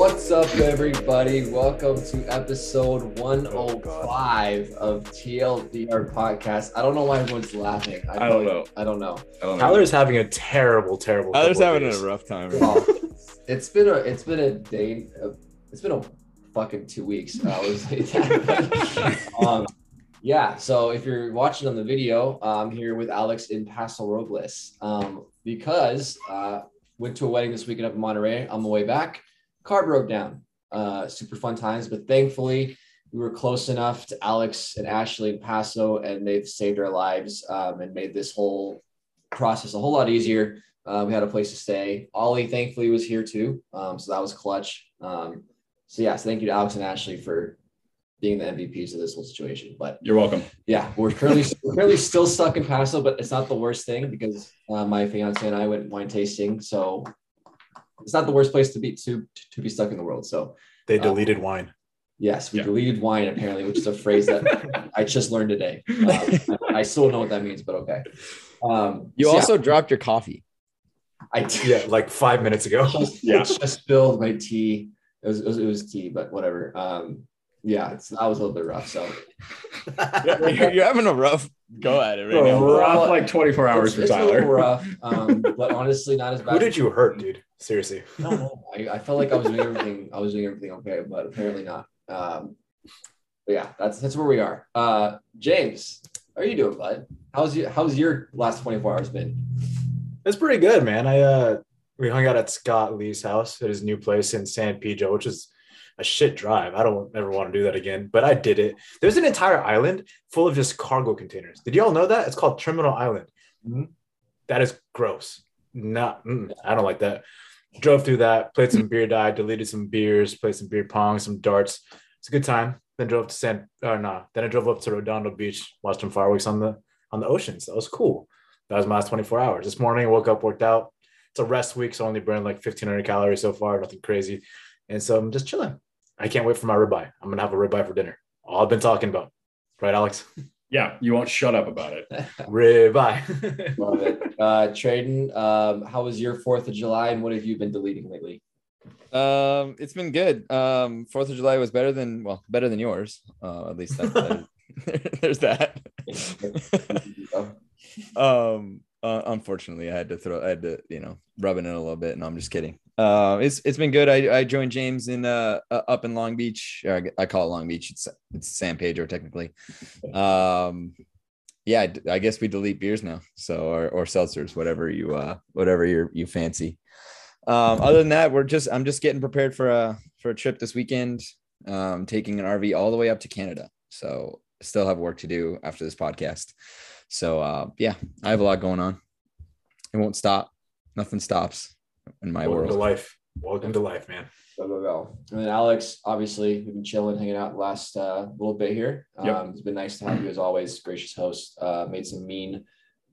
What's up, everybody? Welcome to episode 105 of TLDR podcast. I don't know why everyone's laughing. I don't know. I don't know. I don't know. Tyler's having a terrible, terrible. Tyler's having days. a rough time. Well, it's been a it's been a day. uh, It's been a fucking two weeks. I was um, yeah. So if you're watching on the video, I'm here with Alex in Paso Robles um, because uh, went to a wedding this weekend up in Monterey. On the way back, car broke down. Uh, super fun times, but thankfully we were close enough to Alex and Ashley in Paso, and they've saved our lives um, and made this whole process a whole lot easier. Uh, we had a place to stay. Ollie, thankfully, was here too. Um, so that was clutch. Um, so, yes, thank you to Alex and Ashley for being the MVPs of this whole situation. But You're welcome. yeah, we're currently we're currently still stuck in Paso, but it's not the worst thing because uh, my fiance and I went wine tasting. So it's not the worst place to be to to be stuck in the world. So They Uh, deleted wine. yes, we Yeah. deleted wine apparently, which is a phrase that I just learned today. Um, I still don't know what that means, but okay. Um, You so yeah, also dropped your coffee. I Yeah, like five minutes ago. just, Yeah. just spilled my tea. It was, it was it was tea, but whatever. Um, yeah, it's that was a little bit rough. So You're, you're having a rough go at it right now. Rough like 24 hours it's, for it's a little Tyler. rough, um, but honestly, not as bad. Who did you hurt, dude? Seriously. I don't. I, I felt like I was doing everything. I was doing everything okay, but apparently not. Um, but yeah, that's that's where we are. Uh, James, how are you doing, bud? How's your How's your last twenty four hours been? It's pretty good, man. I uh we hung out at Scott Lee's house at his new place in San Pedro, which is a shit drive. I don't ever want to do that again, but I did it. There's an entire island full of just cargo containers. Did y'all know that? It's called Terminal Island. Mhm. That is gross. Not, mm, I don't like that. Drove through that, played some beer die, deleted some beers, played some beer pong, some darts. It's a good time. Then drove to San, uh, no, then I drove up to Redondo Beach, watched some fireworks on the on the oceans. That was cool. That was my last 24 hours. This morning, I woke up, worked out. It's a rest week, so I only burned like 1,500 calories so far, nothing crazy. And so I'm just chilling. I can't wait for my ribeye. I'm gonna have a ribeye for dinner. All I've been talking about, right, Alex? Yeah, you won't shut up about it. ribeye. Love it. Uh, Tradon, um, how was your Fourth of July, and what have you been deleting lately? Um, it's been good. Um, Fourth of July was better than well, better than yours. Uh, at least that, that- there's that. um, uh, unfortunately, I had to throw, I had to, you know, rub it in a little bit. No, I'm just kidding. Uh, it's it's been good. I, I joined James in uh uh, up in Long Beach. I, call it Long Beach. It's it's San Pedro technically. Um, yeah, I, I guess we delete beers now. So or or seltzers, whatever you uh whatever you you fancy. Um, other than that, we're just I'm just getting prepared for a for a trip this weekend. Um, taking an RV all the way up to Canada. So still have work to do after this podcast. So uh, yeah, I have a lot going on. It won't stop. Nothing stops in my world. Welcome to life. Welcome to life, man. Go, go, go. And then Alex, obviously, we've been chilling, hanging out the last uh, little bit here. Um, Yep. It's been nice to have you as always, gracious host. Uh, made some mean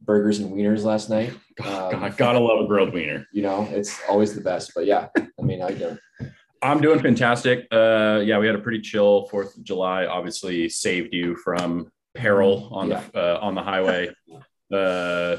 burgers and wieners last night. Um, God, gotta love a grilled wiener. You know, it's always the best. But yeah, I mean, how you doing? I'm doing fantastic. Uh, yeah, we had a pretty chill Fourth of July. Obviously, saved you from peril on the uh, on the highway. Uh,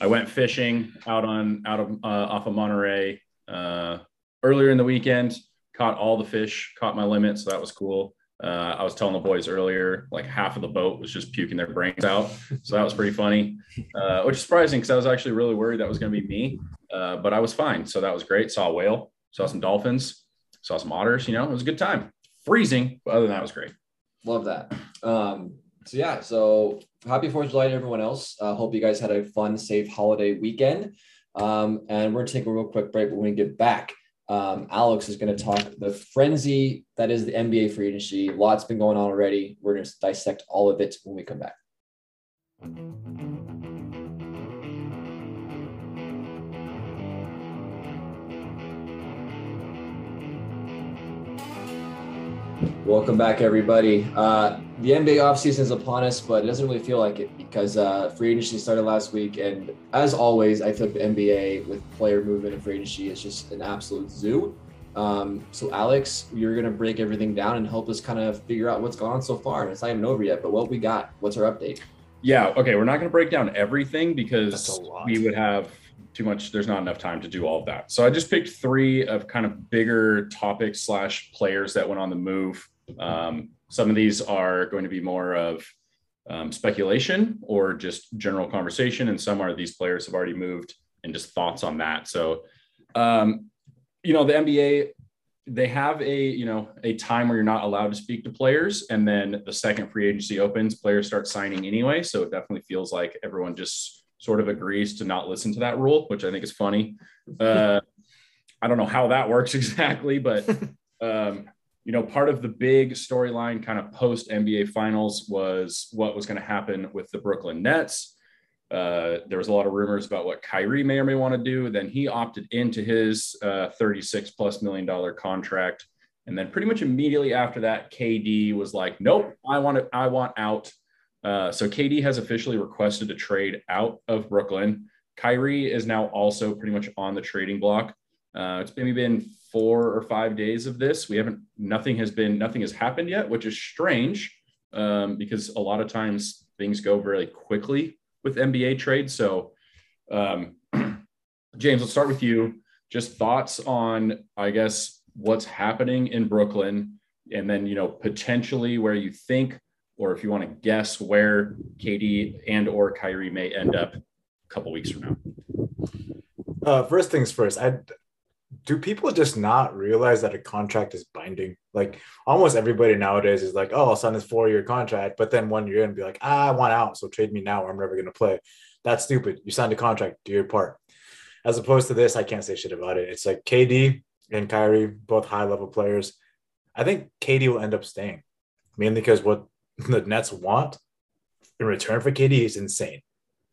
I went fishing out on out of uh, off of Monterey uh, earlier in the weekend. Caught all the fish. Caught my limit, so that was cool. Uh, I was telling the boys earlier, like half of the boat was just puking their brains out, so that was pretty funny. Uh, which is surprising because I was actually really worried that was going to be me, uh, but I was fine. So that was great. Saw a whale, saw some dolphins, saw some otters. You know, it was a good time. Freezing, but other than that, was great. Love that. Um, so yeah, so happy Fourth of July to everyone else. Uh, hope you guys had a fun, safe holiday weekend. Um, and we're gonna take a real quick break. When we get back, um, Alex is gonna talk the frenzy that is the NBA free agency. Lots been going on already. We're gonna dissect all of it when we come back. Welcome back, everybody. Uh, the NBA offseason is upon us, but it doesn't really feel like it because uh, free agency started last week. And as always, I think the NBA with player movement and free agency is just an absolute zoo. Um, so, Alex, you're going to break everything down and help us kind of figure out what's gone on so far. And it's not even over yet, but what we got, what's our update? Yeah. Okay. We're not going to break down everything because we would have too much. There's not enough time to do all of that. So I just picked three of kind of bigger topics slash players that went on the move. Um, some of these are going to be more of um, speculation or just general conversation, and some are these players have already moved and just thoughts on that. So, um, you know, the NBA they have a you know a time where you're not allowed to speak to players and then the second free agency opens players start signing anyway so it definitely feels like everyone just sort of agrees to not listen to that rule which i think is funny uh, i don't know how that works exactly but um, you know part of the big storyline kind of post nba finals was what was going to happen with the brooklyn nets uh, there was a lot of rumors about what Kyrie may or may want to do. Then he opted into his uh, 36 plus million dollar contract. And then pretty much immediately after that, KD was like, nope, I want to, I want out. Uh, so KD has officially requested a trade out of Brooklyn. Kyrie is now also pretty much on the trading block. Uh, it's maybe been four or five days of this. We haven't, nothing has been, nothing has happened yet, which is strange um, because a lot of times things go very quickly with NBA trades. So, um, James, let's start with you. Just thoughts on, I guess, what's happening in Brooklyn, and then you know potentially where you think, or if you want to guess where KD and or Kyrie may end up a couple weeks from now. Uh, first things first, I do people just not realize that a contract is binding? Like almost everybody nowadays is like, oh, I'll sign this four year contract, but then one year and be like, ah, I want out, so trade me now, or I'm never going to play. That's stupid. You signed a contract, do your part. As opposed to this, I can't say shit about it. It's like KD and Kyrie, both high level players. I think KD will end up staying, mainly because what the Nets want in return for KD is insane.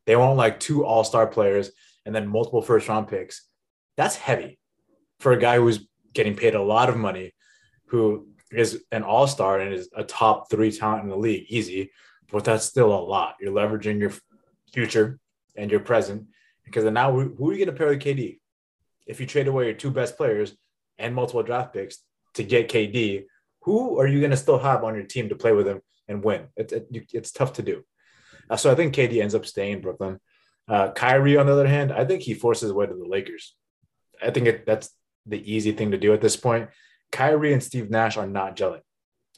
They want like two all star players and then multiple first round picks. That's heavy for a guy who's getting paid a lot of money, who is an all star and is a top three talent in the league, easy, but that's still a lot. You're leveraging your future and your present because now who are you going to pair with KD? If you trade away your two best players and multiple draft picks to get KD, who are you going to still have on your team to play with him and win? It, it, it's tough to do. Uh, so I think KD ends up staying in Brooklyn. Uh, Kyrie, on the other hand, I think he forces his way to the Lakers. I think it, that's the easy thing to do at this point. Kyrie and Steve Nash are not gelling.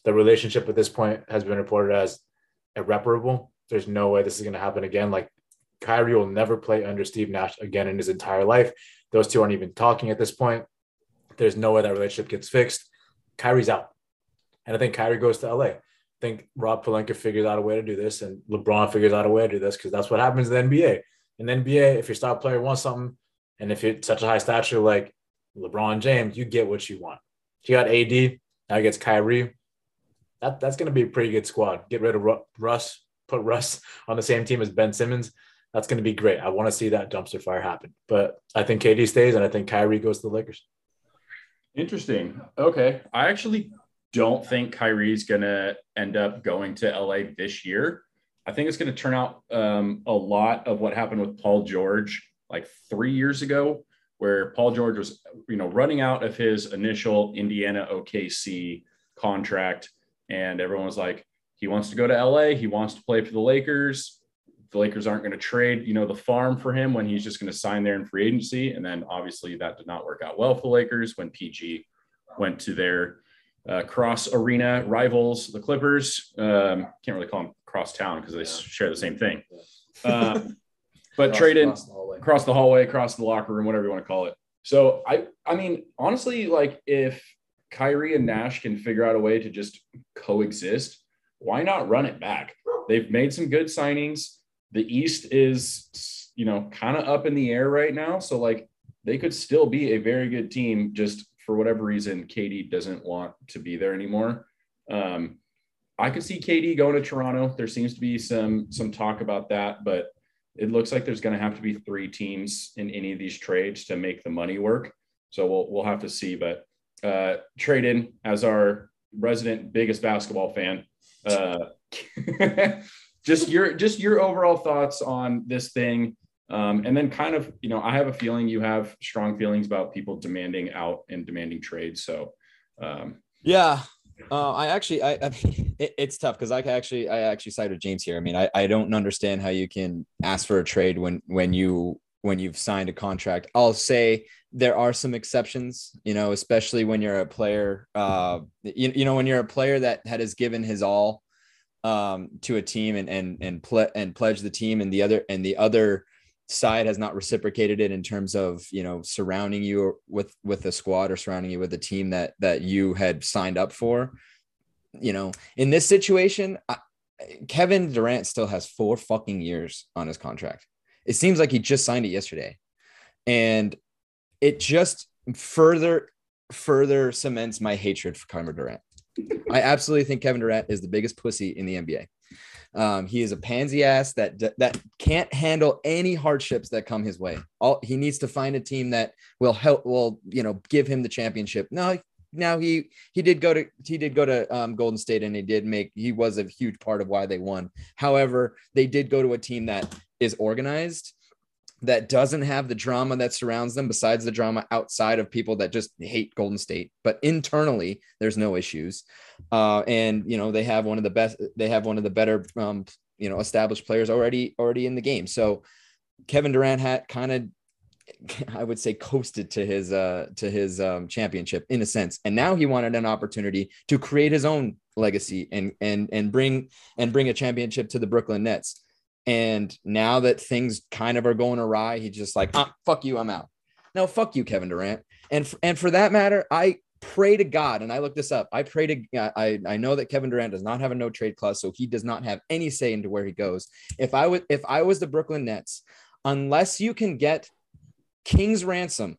The relationship at this point has been reported as irreparable. There's no way this is going to happen again. Like Kyrie will never play under Steve Nash again in his entire life. Those two aren't even talking at this point. There's no way that relationship gets fixed. Kyrie's out. And I think Kyrie goes to LA. I think Rob Pelinka figures out a way to do this, and LeBron figures out a way to do this because that's what happens in the NBA. In the NBA, if your star player wants something, and if you're such a high stature like LeBron James, you get what you want. You got AD, now he gets Kyrie. That, that's going to be a pretty good squad. Get rid of Russ, put Russ on the same team as Ben Simmons. That's going to be great. I want to see that dumpster fire happen. But I think KD stays, and I think Kyrie goes to the Lakers. Interesting. Okay. I actually don't think Kyrie's going to end up going to LA this year. I think it's going to turn out um, a lot of what happened with Paul George like three years ago, where Paul George was, you know, running out of his initial Indiana OKC contract, and everyone was like, he wants to go to LA, he wants to play for the Lakers. The Lakers aren't going to trade, you know, the farm for him when he's just going to sign there in free agency. And then obviously that did not work out well for the Lakers when PG went to their uh, cross arena rivals, the Clippers. Um, can't really call them cross town because they share the same thing. Uh, but traded across the, across the hallway, across the locker room, whatever you want to call it. So I, I mean, honestly, like if Kyrie and Nash can figure out a way to just coexist, why not run it back? They've made some good signings. The East is, you know, kind of up in the air right now. So like they could still be a very good team. Just for whatever reason, KD doesn't want to be there anymore. Um, I could see KD going to Toronto. There seems to be some some talk about that, but it looks like there's going to have to be three teams in any of these trades to make the money work. So we'll we'll have to see. But uh, Tradon as our resident biggest basketball fan. Uh, just your just your overall thoughts on this thing, um, and then kind of you know I have a feeling you have strong feelings about people demanding out and demanding trades. So um, yeah, uh, I actually, I, I mean, it, it's tough because I actually, I actually with James here. I mean, I, I don't understand how you can ask for a trade when when you when you've signed a contract. I'll say there are some exceptions, you know, especially when you're a player, uh, you, you know, when you're a player that had has given his all um, to a team and and and ple- and pledge the team, and the other and the other side has not reciprocated it in terms of you know surrounding you with with a squad or surrounding you with a team that that you had signed up for. You know, in this situation, I, Kevin Durant still has four fucking years on his contract. It seems like he just signed it yesterday. And it just further further cements my hatred for Kevin Durant. I absolutely think Kevin Durant is the biggest pussy in the NBA. Um, he is a pansy ass that that can't handle any hardships that come his way. All he needs to find a team that will help, will you know, give him the championship. No, now he he did go to he did go to um, Golden State and he did make he was a huge part of why they won. However, they did go to a team that is organized that doesn't have the drama that surrounds them besides the drama outside of people that just hate Golden State but internally there's no issues. Uh, and you know they have one of the best they have one of the better um, you know established players already already in the game. So Kevin Durant had kind of I would say coasted to his uh to his um, championship in a sense, and now he wanted an opportunity to create his own legacy and and and bring and bring a championship to the Brooklyn Nets. And now that things kind of are going awry, he's just like, ah, fuck you, I'm out. No, fuck you, Kevin Durant. And f- and for that matter, I pray to God, and I looked this up. I pray to I I know that Kevin Durant does not have a no trade clause, so he does not have any say into where he goes. If I would if I was the Brooklyn Nets, unless you can get King's ransom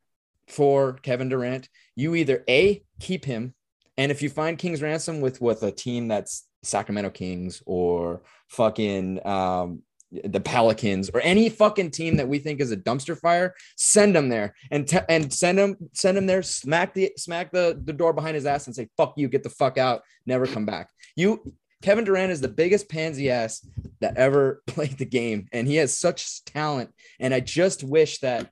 for Kevin Durant, you either A, keep him, and if you find King's ransom with with a team that's Sacramento Kings or fucking um, the Pelicans or any fucking team that we think is a dumpster fire, send them there and and send him send him there, smack the smack the, the door behind his ass and say fuck you, get the fuck out, never come back. You Kevin Durant is the biggest pansy ass that ever played the game, and he has such talent. And I just wish that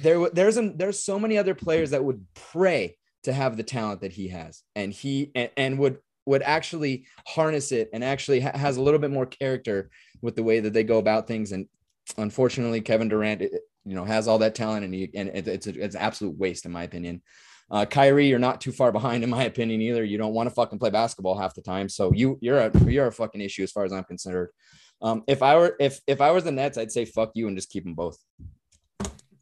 there there's a, there's so many other players that would pray to have the talent that he has, and he and, and would would actually harness it and actually ha- has a little bit more character with the way that they go about things. And unfortunately, Kevin Durant, it, you know, has all that talent, and he and it, it's a, it's an absolute waste in my opinion. Uh, Kyrie, you're not too far behind in my opinion either. You don't want to fucking play basketball half the time, so you you're a you're a fucking issue as far as I'm concerned. Um, if I were if if I was the Nets, I'd say fuck you and just keep them both.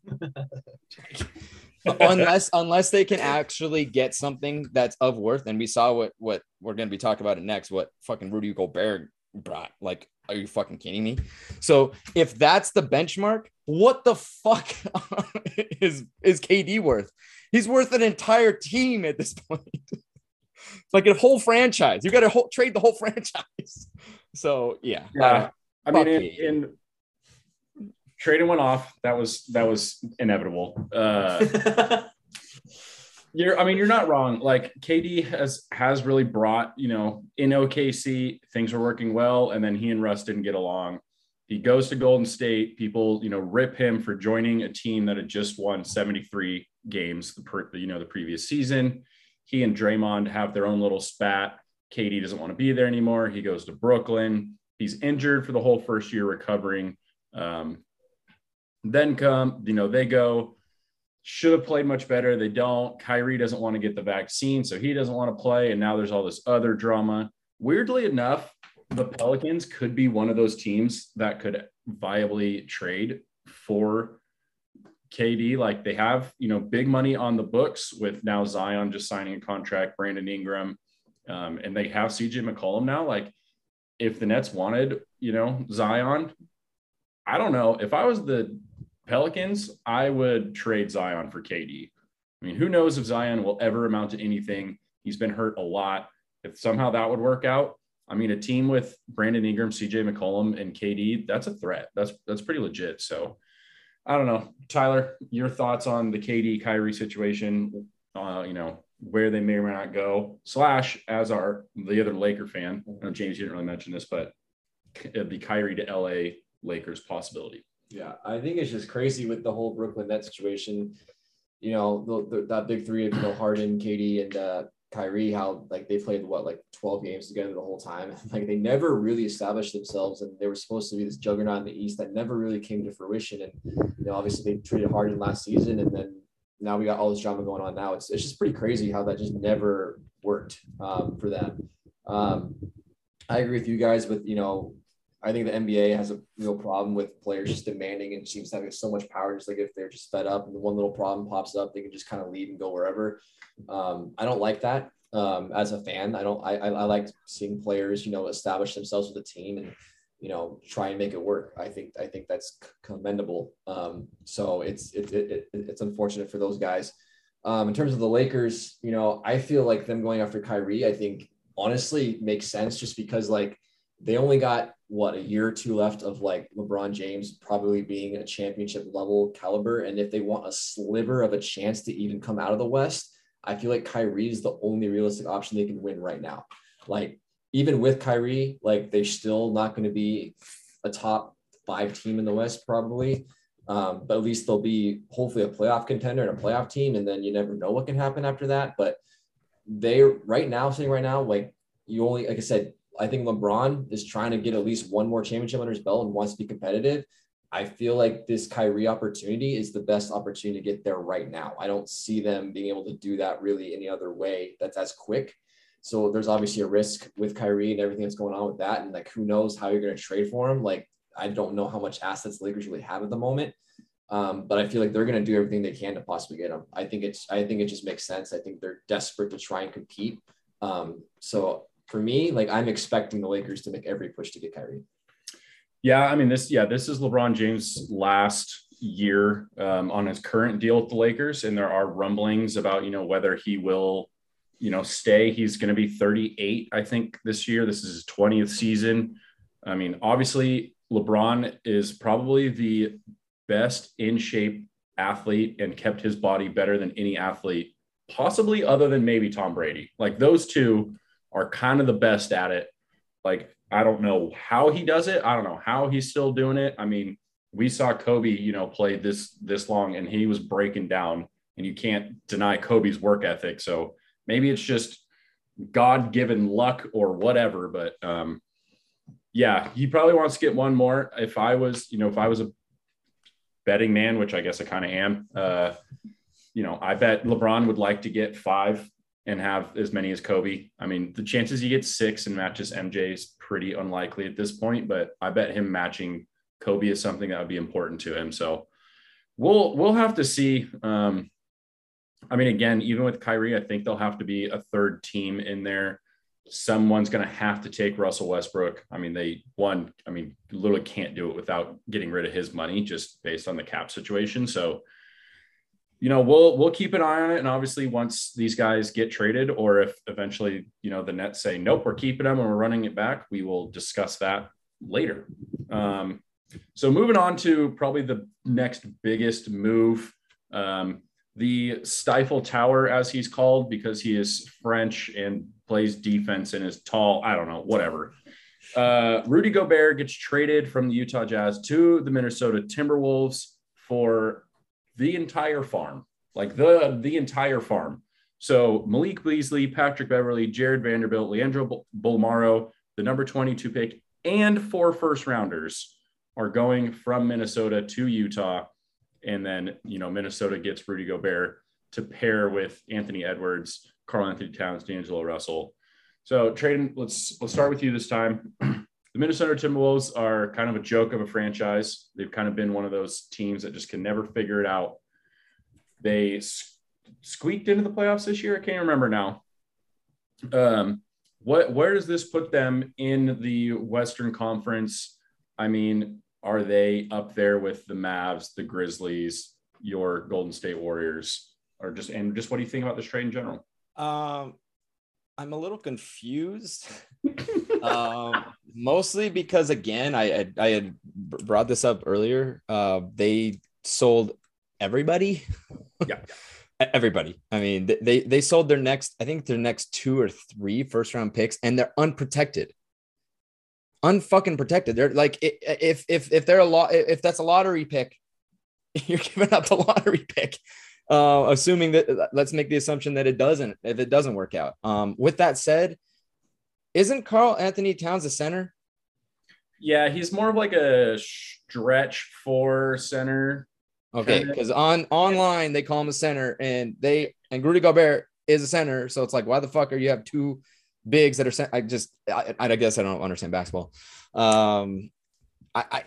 unless unless they can actually get something that's of worth, and we saw what what we're going to be talking about it next. What fucking Rudy Gobert brought. Like, are you fucking kidding me? So if that's the benchmark, what the fuck is is KD worth? He's worth an entire team at this point. like a whole franchise. You got to trade the whole franchise. So yeah, yeah. Uh, I mean, in, in, Tradon went off. That was that was inevitable. Uh, you're, I mean, you're not wrong. Like KD has has really brought, you know, in OKC things were working well, and then he and Russ didn't get along. He goes to Golden State. People, you know, rip him for joining a team that had just won 73 games the per, you know the previous season. He and Draymond have their own little spat. KD doesn't want to be there anymore. He goes to Brooklyn. He's injured for the whole first year recovering. Um, then come, you know, they go, should have played much better. They don't. Kyrie doesn't want to get the vaccine, so he doesn't want to play. And now there's all this other drama. Weirdly enough, the Pelicans could be one of those teams that could viably trade for KD. Like they have, you know, big money on the books with now Zion just signing a contract, Brandon Ingram, um, and they have CJ McCollum now. Like if the Nets wanted, you know, Zion, I don't know. If I was the Pelicans, I would trade Zion for KD. I mean, who knows if Zion will ever amount to anything? He's been hurt a lot. If somehow that would work out, I mean, a team with Brandon Ingram, CJ McCollum, and KD, that's a threat. That's that's pretty legit. So I don't know. Tyler, your thoughts on the KD Kyrie situation, uh, you know, where they may or may not go, slash as our the other Laker fan. I know James, you didn't really mention this, but the Kyrie to LA Lakers possibility. Yeah, I think it's just crazy with the whole Brooklyn Nets situation. You know, the, the, that big three of you know Harden, KD, and uh, Kyrie, how like they played what like 12 games together the whole time. like they never really established themselves, and they were supposed to be this juggernaut in the East that never really came to fruition. And you know, obviously they treated Harden last season, and then now we got all this drama going on now. It's it's just pretty crazy how that just never worked um, for them. Um, I agree with you guys with you know I think the NBA has a real problem with players just demanding and seems to have so much power. Just like if they're just fed up and the one little problem pops up, they can just kind of leave and go wherever. Um, I don't like that um, as a fan. I don't. I, I like seeing players, you know, establish themselves with a team and you know try and make it work. I think I think that's commendable. Um, so it's it, it, it, it's unfortunate for those guys. Um, in terms of the Lakers, you know, I feel like them going after Kyrie. I think honestly makes sense just because like they only got what a year or two left of like LeBron James probably being a championship level caliber. And if they want a sliver of a chance to even come out of the West, I feel like Kyrie is the only realistic option they can win right now. Like even with Kyrie, like they're still not going to be a top five team in the West probably. Um, but at least they'll be hopefully a playoff contender and a playoff team. And then you never know what can happen after that. But they right now, sitting right now, like you only, like I said, I think LeBron is trying to get at least one more championship under his belt and wants to be competitive. I feel like this Kyrie opportunity is the best opportunity to get there right now. I don't see them being able to do that really any other way that's as quick. So there's obviously a risk with Kyrie and everything that's going on with that. And like, who knows how you're going to trade for him? Like, I don't know how much assets the Lakers really have at the moment. Um, but I feel like they're going to do everything they can to possibly get him. I think it's, I think it just makes sense. I think they're desperate to try and compete. Um, so for me, like I'm expecting the Lakers to make every push to get Kyrie. Yeah, I mean this. Yeah, this is LeBron James' last year um, on his current deal with the Lakers, and there are rumblings about you know whether he will, you know, stay. He's going to be 38, I think, this year. This is his 20th season. I mean, obviously, LeBron is probably the best in shape athlete and kept his body better than any athlete, possibly other than maybe Tom Brady. Like those two are kind of the best at it. Like, I don't know how he does it. I don't know how he's still doing it. I mean, we saw Kobe, you know, play this this long and he was breaking down and you can't deny Kobe's work ethic. So maybe it's just God-given luck or whatever, but um yeah, he probably wants to get one more. If I was, you know, if I was a betting man, which I guess I kind of am, uh, you know, I bet LeBron would like to get five and have as many as Kobe. I mean, the chances he gets six and matches MJ is pretty unlikely at this point, but I bet him matching Kobe is something that would be important to him. So we'll we'll have to see. Um, I mean, again, even with Kyrie, I think they'll have to be a third team in there. Someone's going to have to take Russell Westbrook. I mean, they one, I mean, literally can't do it without getting rid of his money just based on the cap situation. So you know, we'll we'll keep an eye on it. And obviously, once these guys get traded, or if eventually, you know, the Nets say nope, we're keeping them and we're running it back, we will discuss that later. Um, so moving on to probably the next biggest move, um, the Stifle Tower, as he's called, because he is French and plays defense and is tall. I don't know, whatever. Uh, Rudy Gobert gets traded from the Utah Jazz to the Minnesota Timberwolves for the entire farm, like the the entire farm. So Malik Beasley, Patrick Beverley, Jared Vanderbilt, Leandro Bolmaro, the number 22 pick, and four first rounders are going from Minnesota to Utah. And then, you know, Minnesota gets Rudy Gobert to pair with Anthony Edwards, Karl-Anthony Towns, D'Angelo Russell. So Tradon, let's let's start with you this time. The Minnesota Timberwolves are kind of a joke of a franchise. They've kind of been one of those teams that just can never figure it out. They squeaked into the playoffs this year. I can't remember now. Um, what where does this put them in the Western Conference? I mean, are they up there with the Mavs, the Grizzlies, your Golden State Warriors, or just and just what do you think about this trade in general? Um, I'm a little confused. um, mostly because again, I, I, I had brought this up earlier. Uh, they sold everybody. Yeah. everybody. I mean, they they sold their next, I think their next two or three first round picks, and they're unprotected. Unfucking protected. They're like if if if they're a lot if that's a lottery pick, you're giving up the lottery pick. Uh, assuming that let's make the assumption that it doesn't if it doesn't work out. Um, with that said, isn't Karl-Anthony Towns a center? Yeah, he's more of like a stretch four center. Okay, because on online they call him a center, and they and Rudy Gobert is a center. So it's like, why the fuck are you have two bigs that are? sent? I just, I, I guess I don't understand basketball. Um, I, I,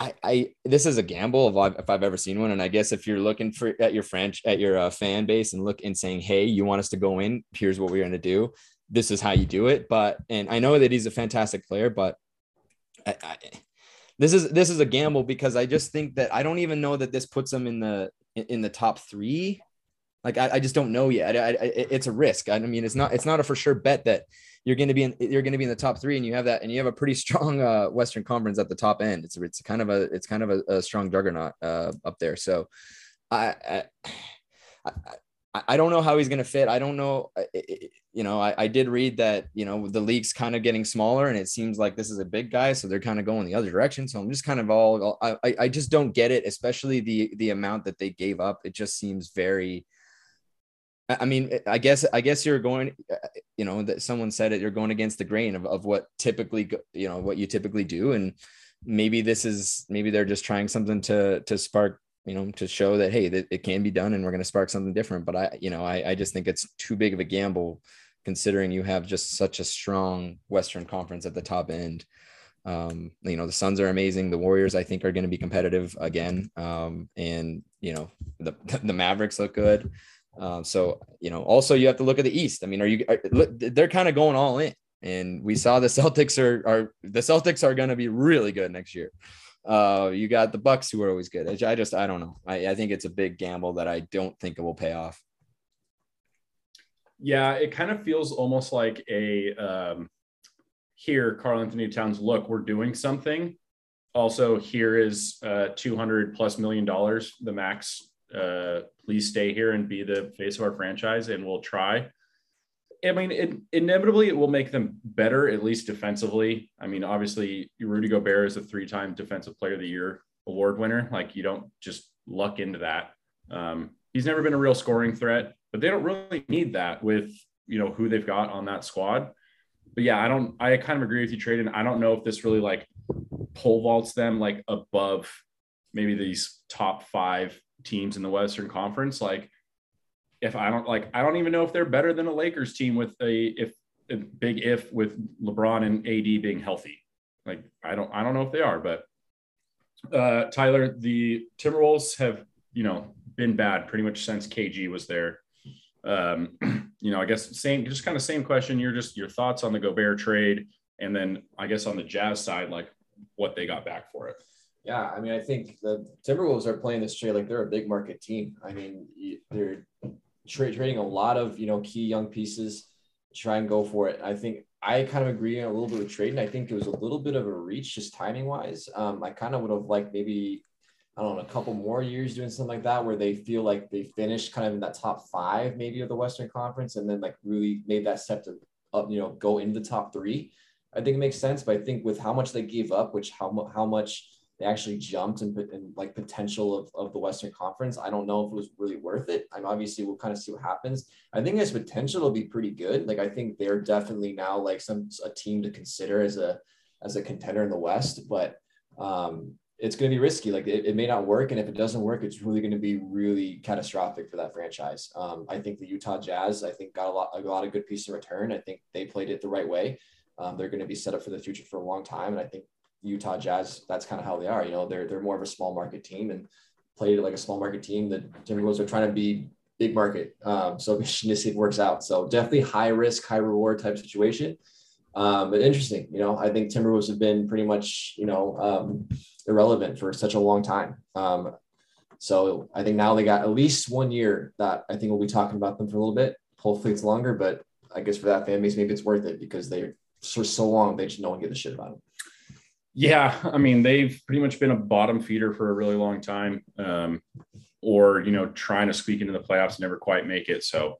I, I, this is a gamble I've, if I've ever seen one, and I guess if you're looking for at your French at your uh, fan base and look and saying, hey, you want us to go in? Here's what we're going to do. This is how you do it. But and I know that he's a fantastic player, but I, I this is this is a gamble because I just think that I don't even know that this puts him in the in the top three. Like I, I just don't know yet. It's a risk. I mean, it's not it's not a for sure bet that you're going to be in you're going to be in the top three, and you have that, and you have a pretty strong uh, Western Conference at the top end. It's it's kind of a it's kind of a, a strong juggernaut uh, up there. So, I, I I don't know how he's going to fit. I don't know. You know, I, I did read that, you know, the league's kind of getting smaller and it seems like this is a big guy. So they're kind of going the other direction. So I'm just kind of all, I, I just don't get it, especially the, the amount that they gave up. It just seems very, I mean, I guess, I guess you're going, you know, that someone said it, you're going against the grain of, of what typically, you know, what you typically do. And maybe this is, maybe they're just trying something to, to spark you know, to show that hey, that it can be done, and we're going to spark something different. But I, you know, I, I just think it's too big of a gamble, considering you have just such a strong Western Conference at the top end. Um, you know, the Suns are amazing. The Warriors, I think, are going to be competitive again. Um, and you know, the the Mavericks look good. Um, so you know, also you have to look at the East. I mean, are you? Are, they're kind of going all in, and we saw the Celtics are are the Celtics are going to be really good next year. Uh, you got the Bucks who are always good. I just I don't know. I, I think it's a big gamble that I don't think it will pay off. Yeah, it kind of feels almost like a um, here, Karl-Anthony Towns. Look, we're doing something. Also, here is uh, 200 plus million dollars, the max. Uh, please stay here and be the face of our franchise, and we'll try. I mean, it, inevitably it will make them better, at least defensively. I mean, obviously, Rudy Gobert is a three-time Defensive Player of the Year award winner. Like, you don't just luck into that. Um, he's never been a real scoring threat, but they don't really need that with you know who they've got on that squad. But yeah, I don't. I kind of agree with you, Tradon. I don't know if this really like pole vaults them like above maybe these top five teams in the Western Conference. Like if I don't like, I don't even know if they're better than a Lakers team with a if a big if with LeBron and AD being healthy. Like I don't I don't know if they are, but uh, Tyler, the Timberwolves have you know been bad pretty much since KG was there. Um, you know, I guess same just kind of same question. You're just your thoughts on the Gobert trade, and then I guess on the Jazz side, like what they got back for it. Yeah, I mean, I think the Timberwolves are playing this trade like they're a big market team. I mean, they're tra- trading a lot of you know key young pieces, try and go for it. I think I kind of agree a little bit with Tradon. I think it was a little bit of a reach just timing wise. Um, I kind of would have liked maybe I don't know a couple more years doing something like that where they feel like they finished kind of in that top five maybe of the Western Conference and then like really made that step to up you know go into the top three. I think it makes sense, but I think with how much they gave up, which how how much they actually jumped in like potential of, of the Western Conference. I don't know if it was really worth it. I'm obviously we'll kind of see what happens. I think his potential will be pretty good. Like I think they're definitely now like some a team to consider as a as a contender in the West, but um, it's going to be risky. Like it, it, may not work, and if it doesn't work, it's really going to be really catastrophic for that franchise. Um, I think the Utah Jazz, I think got a lot a lot of good piece in return. I think they played it the right way. Um, they're going to be set up for the future for a long time, and I think Utah Jazz, that's kind of how they are. You know, they're they're more of a small market team and played like a small market team. The Timberwolves are trying to be big market. Um, so see if it works out. So definitely high risk, high reward type situation. Um, but interesting, you know, I think Timberwolves have been pretty much, you know, um, irrelevant for such a long time. Um, so I think now they got at least one year that I think we'll be talking about them for a little bit. Hopefully it's longer, but I guess for that fan base, maybe it's worth it because they're for so long, they just no one give a shit about them. Yeah, I mean they've pretty much been a bottom feeder for a really long time, um, or you know trying to squeak into the playoffs and never quite make it. So,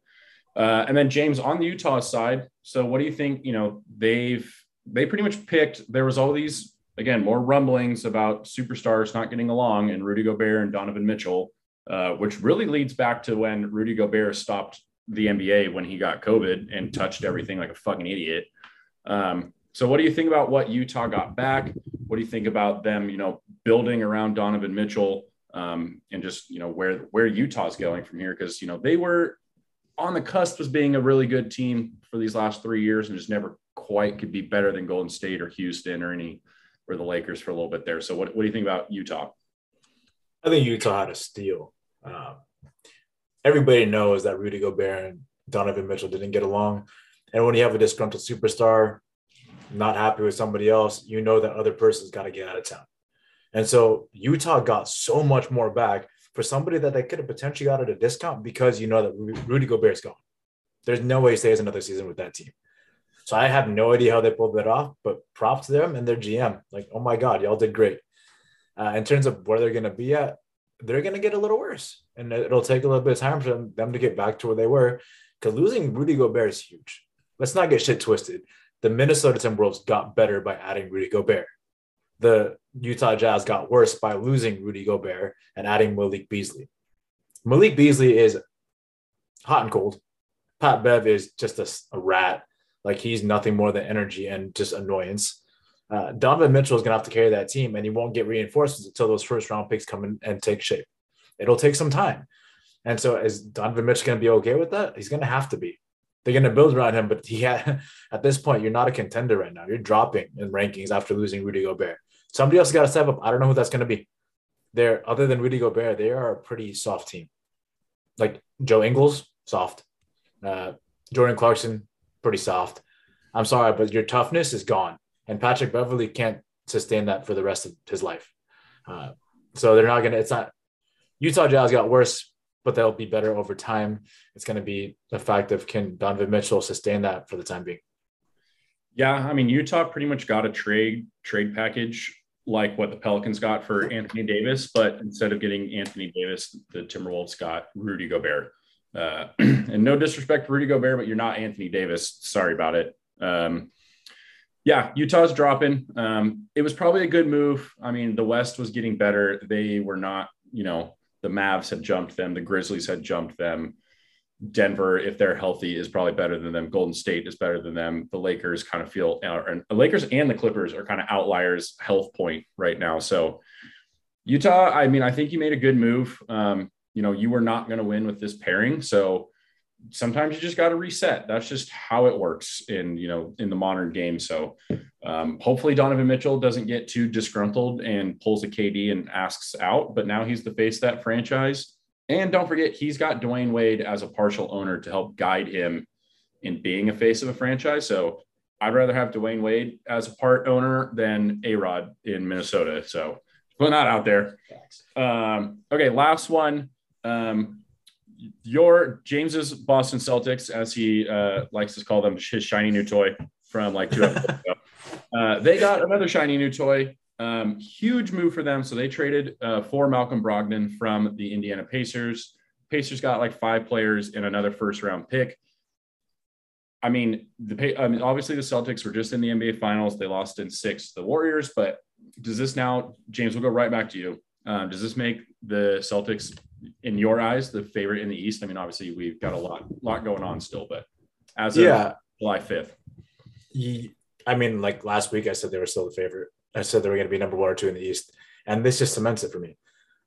uh, and then James on the Utah side. So what do you think? You know they've they pretty much picked. There was all these again more rumblings about superstars not getting along, and Rudy Gobert and Donovan Mitchell, uh, which really leads back to when Rudy Gobert stopped the NBA when he got COVID and touched everything like a fucking idiot. Um, so what do you think about what Utah got back? What do you think about them, you know, building around Donovan Mitchell um, and just you know where where Utah's going from here because you know they were on the cusp of being a really good team for these last three years and just never quite could be better than Golden State or Houston or any or the Lakers for a little bit there. So what, what do you think about Utah? I think Utah had a steal. Um, everybody knows that Rudy Gobert and Donovan Mitchell didn't get along. And when you have a disgruntled superstar not happy with somebody else, you know that other person's got to get out of town. And so Utah got so much more back for somebody that they could have potentially got at a discount because you know that Rudy Gobert's gone. There's no way he stays another season with that team. So I have no idea how they pulled that off, but props to them and their GM. Like, oh my God, y'all did great. Uh, in terms of where they're going to be at, they're going to get a little worse. And it'll take a little bit of time for them to get back to where they were because losing Rudy Gobert is huge. Let's not get shit twisted. The Minnesota Timberwolves got better by adding Rudy Gobert the Utah Jazz got worse by losing Rudy Gobert and adding Malik Beasley. Malik Beasley is hot and cold. Pat Bev is just a, a rat. Like he's nothing more than energy and just annoyance. Uh, Donovan Mitchell is going to have to carry that team, and he won't get reinforcements until those first round picks come in and take shape. It'll take some time. And so, is Donovan Mitchell going to be okay with that? He's going to have to be. They're going to build around him, but he had, at this point, you're not a contender right now. You're dropping in rankings after losing Rudy Gobert. Somebody else got to step up. I don't know who that's going to be. They're other than Rudy Gobert, they are a pretty soft team. Like Joe Ingles, soft. Uh, Jordan Clarkson, pretty soft. I'm sorry, but your toughness is gone, and Patrick Beverley can't sustain that for the rest of his life. Uh, so they're not gonna. It's not. Utah Jazz got worse, but they'll be better over time. It's going to be the fact of can Donovan Mitchell sustain that for the time being. Yeah, I mean Utah pretty much got a trade trade package like what the Pelicans got for Anthony Davis, but instead of getting Anthony Davis, the Timberwolves got Rudy Gobert. Uh, and no disrespect to Rudy Gobert, but you're not Anthony Davis. Sorry about it. Um, yeah, Utah's dropping. Um, it was probably a good move. I mean, the West was getting better. They were not, you know, the Mavs had jumped them, the Grizzlies had jumped them. Denver, if they're healthy, is probably better than them. Golden State is better than them. The Lakers kind of feel, and the Lakers and the Clippers are kind of outliers health point right now. So Utah, I mean, I think you made a good move. Um, you know, you were not going to win with this pairing, so sometimes you just got to reset. That's just how it works in you know in the modern game. So um, hopefully Donovan Mitchell doesn't get too disgruntled and pulls a KD and asks out. But now he's the face of that franchise and don't forget, he's got Dwyane Wade as a partial owner to help guide him in being a face of a franchise. So I'd rather have Dwyane Wade as a part owner than A Rod in Minnesota. So putting that out there. Um, okay, last one. Um, your James's Boston Celtics, as he uh, likes to call them, his shiny new toy from like two episodes ago. Uh, they got another shiny new toy um, huge move for them. So they traded uh, for Malcolm Brogdon from the Indiana Pacers. Pacers got like five players and another first round pick. I mean, the I mean, obviously the Celtics were just in the NBA Finals. They lost in six to the Warriors. But does this now, James? We'll go right back to you. Um, does this make the Celtics, in your eyes, the favorite in the East? I mean, obviously we've got a lot, lot going on still, but as of yeah. July fifth, I mean, like last week, I said they were still the favorite. I said they were going to be number one or two in the East, and this just cements it for me.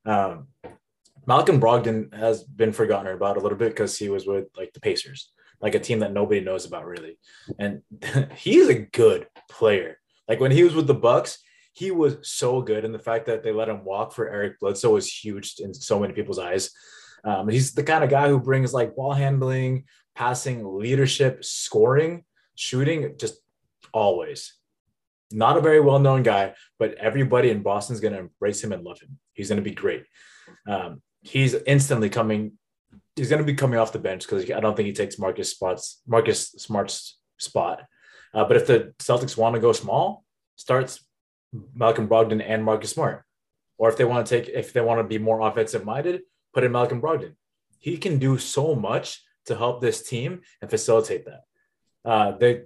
Um, Malcolm Brogdon has been forgotten about a little bit because he was with like the Pacers, like a team that nobody knows about really, and he's a good player. Like when he was with the Bucks, he was so good, and the fact that they let him walk for Eric Bledsoe was huge in so many people's eyes. Um, he's the kind of guy who brings like ball handling, passing, leadership, scoring, shooting, just always. Not a very well known guy, but everybody in Boston is going to embrace him and love him. He's going to be great. Um, he's instantly coming. He's going to be coming off the bench because I don't think he takes Marcus spots Marcus Smart's spot. Uh, but if the Celtics want to go small, starts Malcolm Brogdon and Marcus Smart. Or if they want to take, if they want to be more offensive minded, put in Malcolm Brogdon. He can do so much to help this team and facilitate that. Uh, they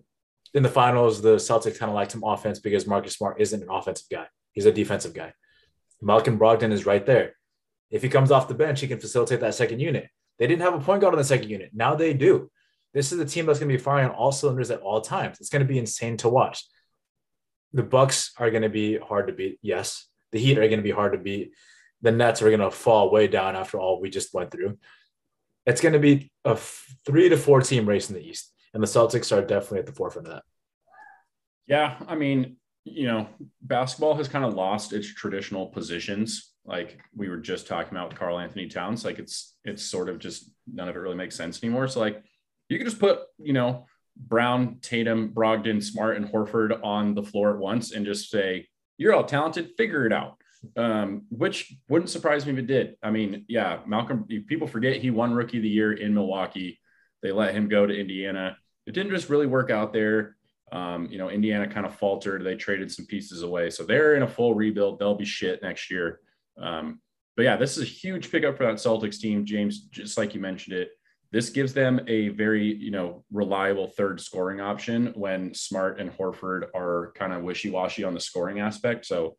in the finals, the Celtics kind of liked him offense because Marcus Smart isn't an offensive guy. He's a defensive guy. Malcolm Brogdon is right there. If he comes off the bench, he can facilitate that second unit. They didn't have a point guard on the second unit. Now they do. This is a team that's going to be firing on all cylinders at all times. It's going to be insane to watch. The Bucks are going to be hard to beat. Yes, The Heat are going to be hard to beat. The Nets are going to fall way down after all we just went through. It's going to be a three to four team race in the East, and the Celtics are definitely at the forefront of that. Yeah, I mean, you know, basketball has kind of lost its traditional positions. Like we were just talking about with Karl-Anthony Towns, like it's it's sort of just none of it really makes sense anymore. So like you can just put, you know, Brown, Tatum, Brogdon, Smart, and Horford on the floor at once and just say, you're all talented, figure it out. Um, which wouldn't surprise me if it did. I mean, yeah, Malcolm, people forget he won rookie of the year in Milwaukee. They let him go to Indiana. It didn't just really work out there. Um, you know, Indiana kind of faltered. They traded some pieces away. So they're in a full rebuild. They'll be shit next year. Um, but yeah, this is a huge pickup for that Celtics team, James, just like you mentioned it. This gives them a very, you know, reliable third scoring option when Smart and Horford are kind of wishy-washy on the scoring aspect. So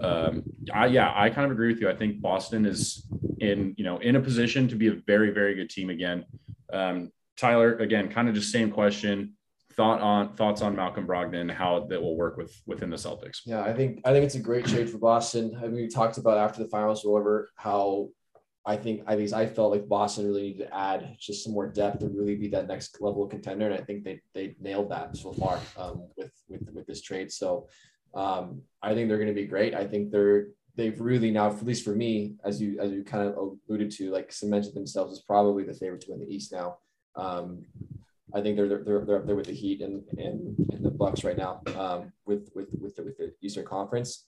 um, I, yeah, I kind of agree with you. I think Boston is in, you know, in a position to be a very, very good team again. Um, Tyler, again, kind of just same question thought on thoughts on Malcolm Brogdon, how that will work with within the Celtics. Yeah, I think I think it's a great trade for Boston. I mean, we talked about after the finals whatever how I think I think I felt like Boston really needed to add just some more depth to really be that next level contender, and I think they they nailed that so far um, with with with this trade. So um, I think they're going to be great. I think they're they've really now, at least for me, as you as you kind of alluded to, like cemented themselves as probably the favorite to win the East now. Um, I think they're they're they're up there with the Heat and and, and the Bucks right now um, with with with the, with the Eastern Conference.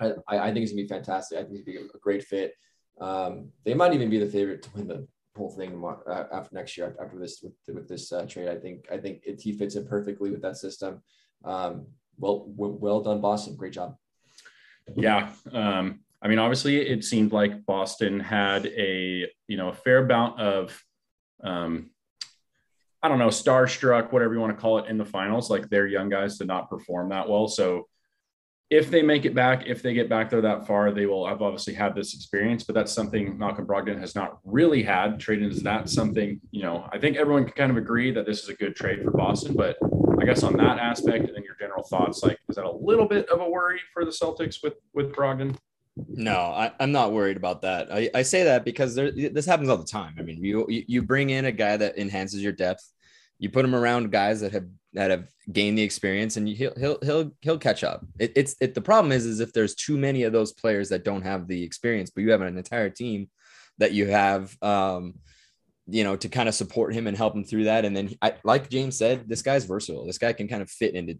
I, I think it's gonna be fantastic. I think it's gonna be a great fit. Um, they might even be the favorite to win the whole thing uh, after next year after this with, with this uh, trade. I think I think it, he fits in perfectly with that system. Um, well well done, Boston. Great job. Yeah. Um, I mean, obviously, it seemed like Boston had a you know a fair amount of um, I don't know, starstruck, whatever you want to call it, in the finals. Like their young guys did not perform that well. So if they make it back, if they get back there that far, they will have obviously had this experience. But that's something Malcolm Brogdon has not really had. Trading is not something, you know, I think everyone can kind of agree that this is a good trade for Boston. But I guess on that aspect, and then your general thoughts, like, is that a little bit of a worry for the Celtics with with Brogdon? No, I, am not worried about that. I, I say that because there, this happens all the time. I mean, you you bring in a guy that enhances your depth you put him around guys that have that have gained the experience, and he'll he'll he'll he'll catch up. It, it's it. The problem is is if there's too many of those players that don't have the experience, but you have an entire team that you have, um, you know, to kind of support him and help him through that. And then, I, like James said, this guy's versatile. This guy can kind of fit into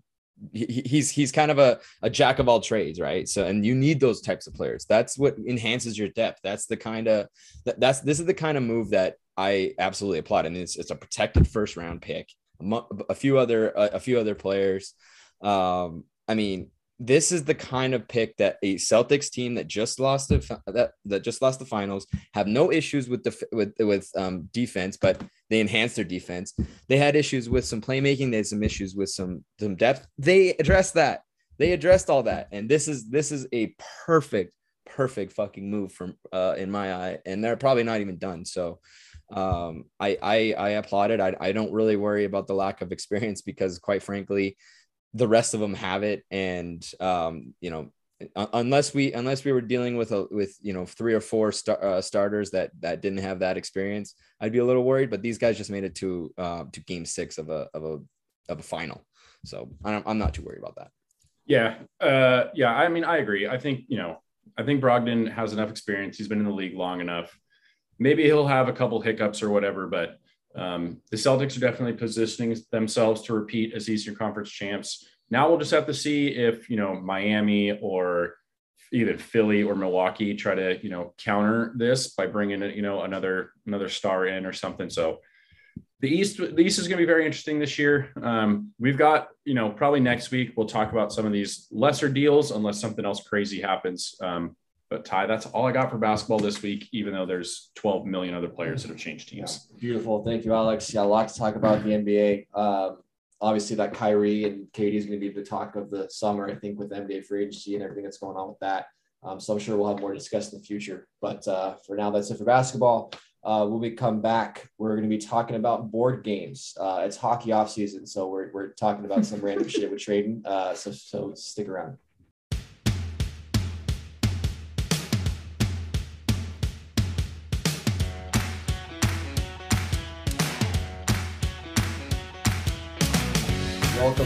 he's he's kind of a, a jack of all trades right so and you need those types of players that's what enhances your depth that's the kind of that, that's this is the kind of move that I absolutely applaud. And it's, it's a protected first round pick. A few other a few other players. Um, I mean, this is the kind of pick that a Celtics team that just lost the that that just lost the finals have no issues with the with with um, defense, but they enhanced their defense. They had issues with some playmaking. They had some issues with some some depth. They addressed that. They addressed all that, and this is this is a perfect perfect fucking move from uh, in my eye. And they're probably not even done. So um, I, I, I applaud it. I, I don't really worry about the lack of experience because, quite frankly, the rest of them have it. And um, you know, unless we unless we were dealing with a with you know three or four star, uh, starters that that didn't have that experience, I'd be a little worried. But these guys just made it to uh, to game six of a of a of a final, so I'm, I'm not too worried about that. Yeah, uh, yeah. I mean, I agree. I think you know, I think Brogdon has enough experience. He's been in the league long enough maybe he'll have a couple hiccups or whatever, but um, the Celtics are definitely positioning themselves to repeat as Eastern Conference champs. Now we'll just have to see if you know Miami or either Philly or Milwaukee try to you know counter this by bringing you know another another star in or something. So the East the East is going to be very interesting this year. Um, we've got you know probably next week we'll talk about some of these lesser deals unless something else crazy happens. Um, but Ty, that's all I got for basketball this week, even though there's 12 million other players that have changed teams. Yeah, beautiful. Thank you, Alex. Yeah, a lot to talk about the NBA. Um, obviously, that Kyrie and KD is going to be the talk of the summer, I think, with NBA free agency and everything that's going on with that. Um, so I'm sure we'll have more to discuss in the future. But uh, for now, that's it for basketball. Uh, when we come back, we're going to be talking about board games. Uh, it's hockey off season, so we're, we're talking about some random shit with trading. Uh, so so stick around.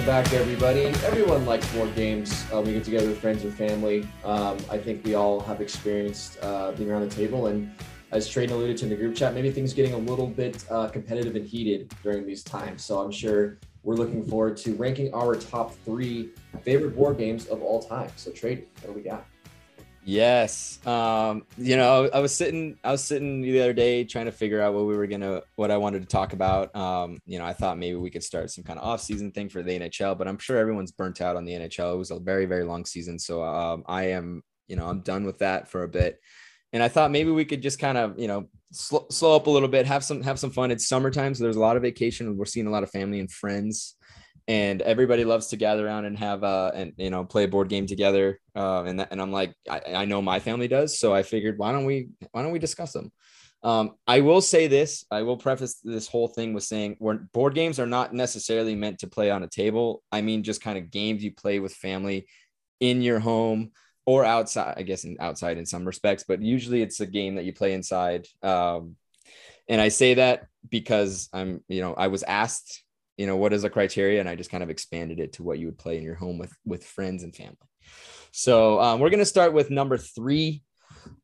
Welcome back, everybody. Everyone likes board games. Uh, we get together with friends or family. Um, I think we all have experienced uh, being around the table. And as Tradon alluded to in the group chat, maybe things getting a little bit uh, competitive and heated during these times. So I'm sure we're looking forward to ranking our top three favorite board games of all time. So, Tradon, what do we got? Yes. Um, you know, I was sitting, I was sitting the other day trying to figure out what we were gonna, what I wanted to talk about. Um, you know, I thought maybe we could start some kind of off-season thing for the NHL, but I'm sure everyone's burnt out on the NHL. It was a very, very long season, so um, I am, you know, I'm done with that for a bit. And I thought maybe we could just kind of, you know, slow, slow up a little bit, have some, have some fun. It's summertime, so there's a lot of vacation. We're seeing a lot of family and friends and everybody loves to gather around and have uh and you know play a board game together uh, and that, and I'm like I, I know my family does so I figured why don't we why don't we discuss them? Um, I will say this I will preface this whole thing with saying board games are not necessarily meant to play on a table. I mean just kind of games you play with family in your home or outside I guess in outside in some respects but usually it's a game that you play inside. Um, and I say that because I'm you know I was asked you know what is a criteria? And i just kind of expanded it to what you would play in your home with with friends and family. So um, we're going to start with number three.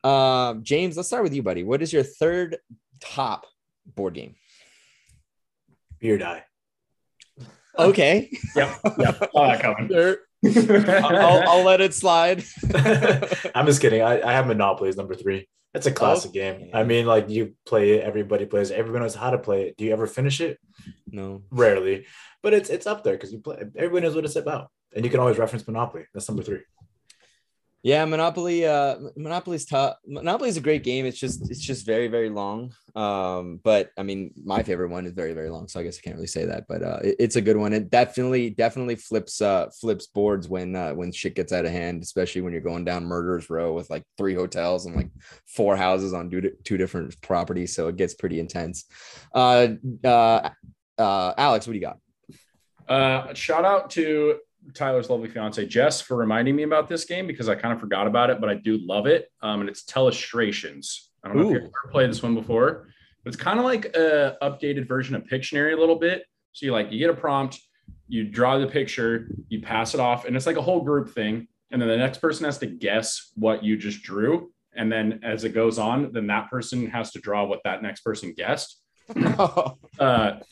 Um, james let's start with you buddy. What is your third top board game? Beer die. Okay. Yep yep. That coming. I'll, I'll, let it slide. I'm just kidding. I, I have monopoly as number three it's a oh, classic oh, game. I mean, like you play it, everybody plays. It, everyone knows how to play it. Do you ever finish it? No, rarely. But it's it's up there because you play. Everybody knows what it's about, and you can always reference Monopoly. That's number three. Yeah, Monopoly. Uh, Monopoly's tough. Monopoly is a great game. It's just it's just very very long. Um, but I mean, my favorite one is very very long, so I guess I can't really say that. But uh, it, it's a good one. It definitely definitely flips uh flips boards when uh when shit gets out of hand, especially when you're going down Murderers Row with like three hotels and like four houses on two, two different properties. So it gets pretty intense. Uh, uh, uh, Alex, what do you got? Uh, shout out to Tyler's lovely fiance Jess for reminding me about this game because I kind of forgot about it, but I do love it. Um, and it's Telestrations. I don't know if you've ever played this one before, but it's kind of like a updated version of Pictionary a little bit. So you like you get a prompt, you draw the picture, you pass it off, and it's like a whole group thing. And then the next person has to guess what you just drew. And then as it goes on, then that person has to draw what that next person guessed. uh,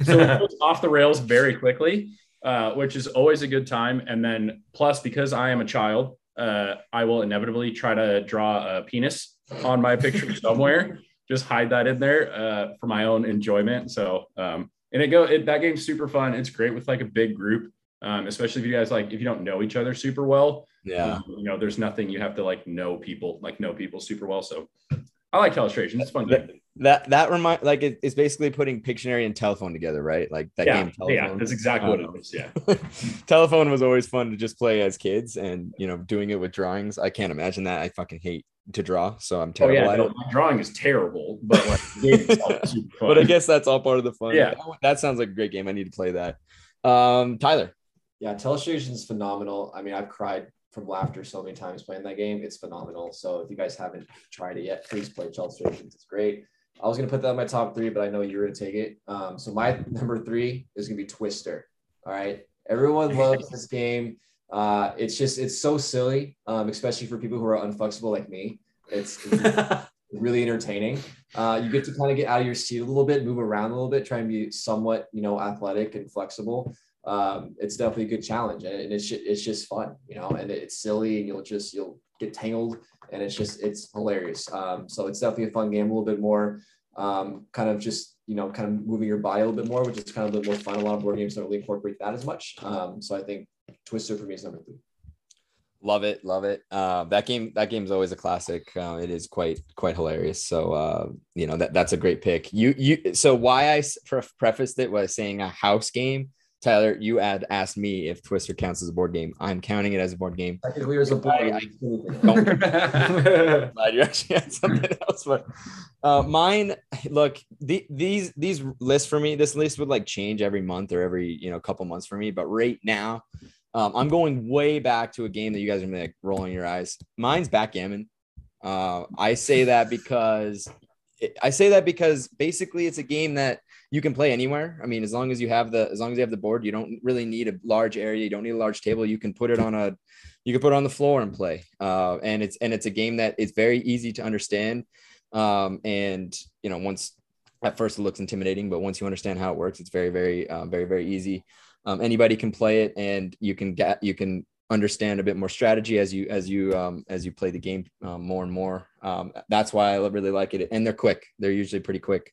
so it goes off the rails very quickly uh, which is always a good time. And then plus, because I am a child, uh, I will inevitably try to draw a penis on my picture somewhere. Just hide that in there uh, for my own enjoyment. So, um, and it go it, that game's super fun. It's great with like a big group, um, especially if you guys like if you don't know each other super well. Yeah, um, you know, there's nothing you have to like know people like know people super well. So, I like Telestration. It's fun. Game that that remind like it, it's basically putting Pictionary and telephone together, right? Like that yeah, game. Telephone. Yeah, that's exactly um, what it is. Yeah, telephone was always fun to just play as kids, and you know, doing it with drawings. I can't imagine that. I fucking hate to draw, so I'm terrible. Oh, yeah, no, drawing is terrible, but like, but I guess that's all part of the fun. Yeah, that, that sounds like a great game. I need to play that. Um, Tyler. Yeah, Telestration is phenomenal. I mean, I've cried from laughter so many times playing that game. It's phenomenal. So if you guys haven't tried it yet, please play Telestrations. It's great. I was gonna put that in my top three, but I know you're gonna take it. Um, so my number three is gonna be Twister. All right, everyone loves this game. Uh, it's just it's so silly, um, especially for people who are unflexible like me. It's, it's really entertaining. Uh, you get to kind of get out of your seat a little bit, move around a little bit, try and be somewhat you know athletic and flexible. Um, it's definitely a good challenge, and it's it's just fun, you know, and it's silly, and you'll just you'll get tangled and it's just it's hilarious. Um, so it's definitely a fun game, a little bit more um, kind of just you know kind of moving your body a little bit more, which is kind of bit more fun. A lot of board games don't really incorporate that as much. Um, so I think Twister for me is number three. Love it, love it. Uh, that game, that game is always a classic. Uh, it is quite, quite hilarious. So, uh, you know that that's a great pick. You, you. So why I prefaced it was saying a house game Tyler, you had asked me if Twister counts as a board game. I'm counting it as a board game. Technically, as a board. I, I glad you actually had something else, but uh, mine. Look, the, these these lists for me. This list would like change every month or every you know couple months for me. But right now, um, I'm going way back to a game that you guys are like rolling your eyes. Mine's backgammon. Uh, I say that because I say that because basically it's a game that you can play anywhere. I mean, as long as you have the as long as you have the board, you don't really need a large area. You don't need a large table. You can put it on a you can put it on the floor and play. Uh, and it's and it's a game that it's very easy to understand. Um, and you know, once at first it looks intimidating, but once you understand how it works, it's very, very, uh, very, very easy. Um, anybody can play it, and you can get you can understand a bit more strategy as you as you um, as you play the game um, more and more. Um, that's why I really like it, and they're quick. They're usually pretty quick.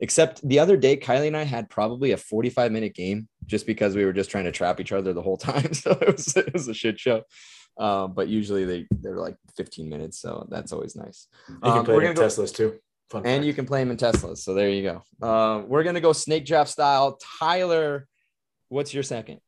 Except the other day, Kylie and I had probably a 45 minute game just because we were just trying to trap each other the whole time. So it was it was a shit show. Um, but usually they they're like 15 minutes, so that's always nice. You can Um, play we're in go- Teslas too. Fun and fact. you can play them in Teslas. So there you go. Uh, we're gonna go snake draft style. Tyler, what's your second?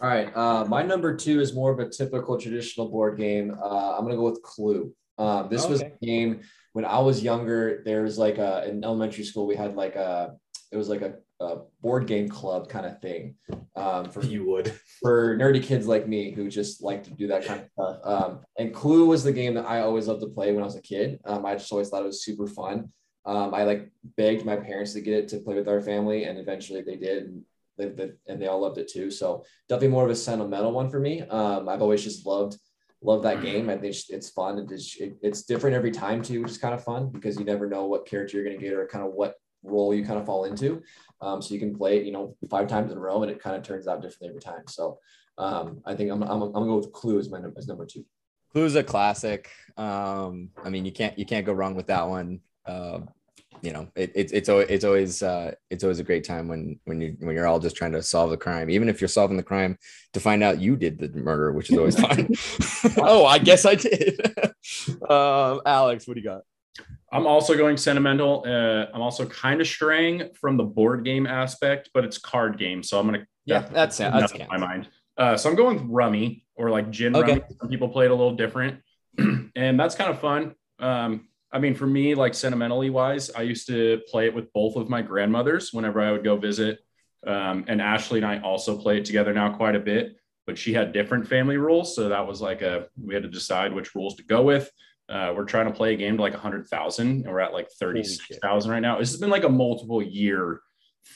All right. Uh, my number two is more of a typical traditional board game. Uh, I'm gonna go with Clue. Um, this was a game when I was younger. There was like a in elementary school. We had like a it was like a, a board game club kind of thing um, for you would. for nerdy kids like me who just like to do that kind of stuff. Um, and Clue was the game that I always loved to play when I was a kid. Um, I just always thought it was super fun. Um, I like begged my parents to get it to play with our family, and eventually they did, and they, they and they all loved it too. So definitely more of a sentimental one for me. Um, I've always just loved loved that game. I think it's- fun. It's it, it's different every time too, which is kind of fun because you never know what character you're going to get or kind of what role you kind of fall into. Um, so you can play it, you know, five times in a row, and it kind of turns out differently every time. So um, I think I'm, I'm, I'm gonna go with Clue as my as number two. Clue's a classic. Um, I mean, you can't you can't go wrong with that one. Uh, you know, it, it's it's always it's always uh, it's always a great time when when you when you're all just trying to solve the crime, even if you're solving the crime to find out you did the murder, which is always fun. oh, I guess I did. um, Alex, what do you got? I'm also going sentimental. Uh, I'm also kind of straying from the board game aspect, but it's card game. So I'm gonna Yeah, that's that's that's in my mind. Uh, so I'm going with rummy or like gin Okay. rummy. Some people play it a little different, and that's kind of fun. Um, I mean, for me, like sentimentally wise, I used to play it with both of my grandmothers whenever I would go visit. Um, and Ashley and I also play it together now quite a bit, but she had different family rules. So that was like a, we had to decide which rules to go with. Uh, we're trying to play a game to like 100,000 and we're at like 36,000 right now. This has been like a multiple year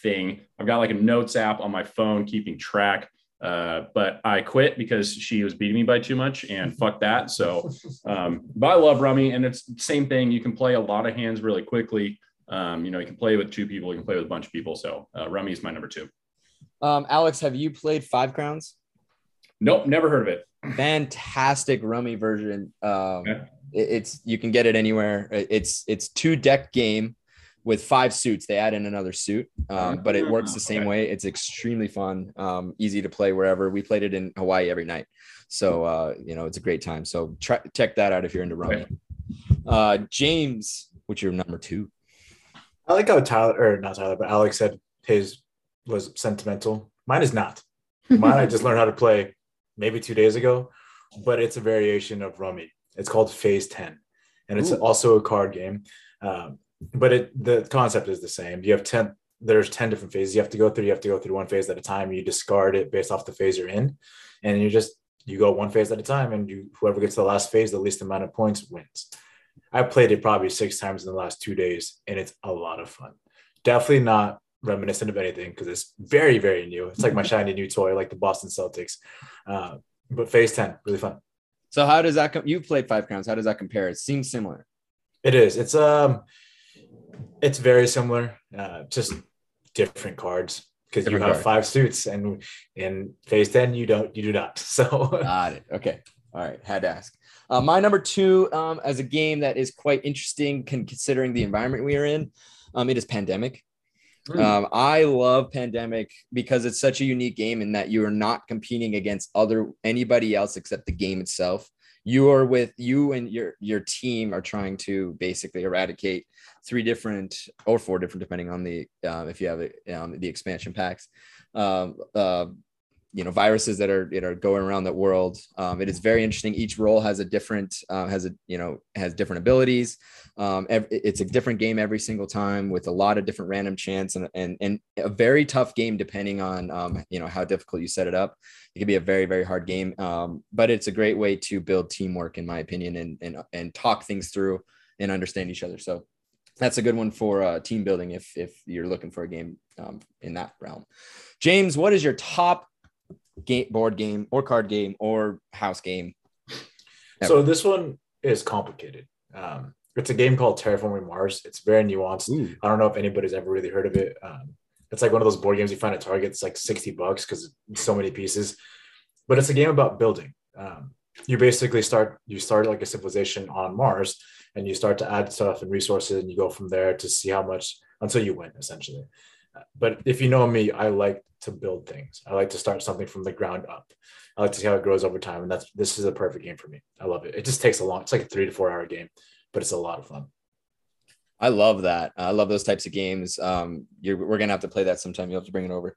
thing. I've got like a notes app on my phone keeping track. Uh, but I quit because she was beating me by too much and fuck that. So, um, but I love Rummy and it's the same thing. You can play a lot of hands really quickly. Um, you know, you can play with two people, you can play with a bunch of people. So, uh, Rummy is my number two. Um, Alex, have you played Five Crowns? Nope, never heard of it. fantastic rummy version um Yeah. it- it's you can get it anywhere It- it's it's two deck game with five suits they add in another suit um, but it works the same Okay. way it's extremely fun um, easy to play wherever we played it in hawaii every night so uh, you know it's a great time so try check that out if you're into rummy uh, james what's your number two I like how Tyler or not Tyler, but Alex said his was sentimental. Mine is not. Mine I just learned how to play maybe two days ago, but it's a variation of Rummy. It's called Phase 10. And it's Ooh. also a card game. Um, but it the concept is the same. You have 10, there's 10 different phases you have to go through. You have to go through one phase at a time. You discard it based off the phase you're in. And you just you go one phase at a time, and you whoever gets to the last phase, the least amount of points wins. I played it probably six times in the last two days, and it's a lot of fun. Definitely not reminiscent of anything because it's very, very new. It's like my shiny new toy, like the Boston Celtics. Uh, but Phase 10, really fun. so how does that come you played five crowns how does that compare it seems similar It is. It's um, it's very similar, uh, just different cards because you have card. five suits, and in Phase 10 you don't. You do not. So Got it. Okay. All right. Had to ask. Uh, my number two, um, as a game that is quite interesting, con- considering the environment we are in, um, it is Pandemic. Hmm. Um, I love Pandemic because it's such a unique game in that you are not competing against other anybody else except the game itself. You are with you and your your team are trying to basically eradicate three different or four different, depending on the um, if you have um, the expansion packs. Um, uh, you know viruses that are that are going around the world. Um, it is very interesting. Each role has a different uh, has a you know has different abilities. Um, it's a different game every single time with a lot of different random chance and and and a very tough game depending on um, you know how difficult you set it up. It can be a very very hard game, um, but it's a great way to build teamwork in my opinion and and and talk things through and understand each other. So that's a good one for uh, team building if if you're looking for a game um, in that realm. James, what is your top game board game or card game or house game? So this one is complicated. Um, it's a game called Terraforming Mars. It's very nuanced. Ooh. I don't know if anybody's ever really heard of it. Um, it's like one of those board games you find at Target. It's like 60 bucks because so many pieces. But it's a game about building. Um, you basically start you start like a civilization on Mars and you start to add stuff and resources and you go from there to see how much until you win essentially. But if you know me, I like to build things. I like to start something from the ground up. I like to see how it grows over time. And that's this is a perfect game for me. I love it. It just takes a long, it's like a three to four hour game, but it's a lot of fun. I love that. I love those types of games. Um, you're, we're gonna have to play that sometime. You have to bring it over.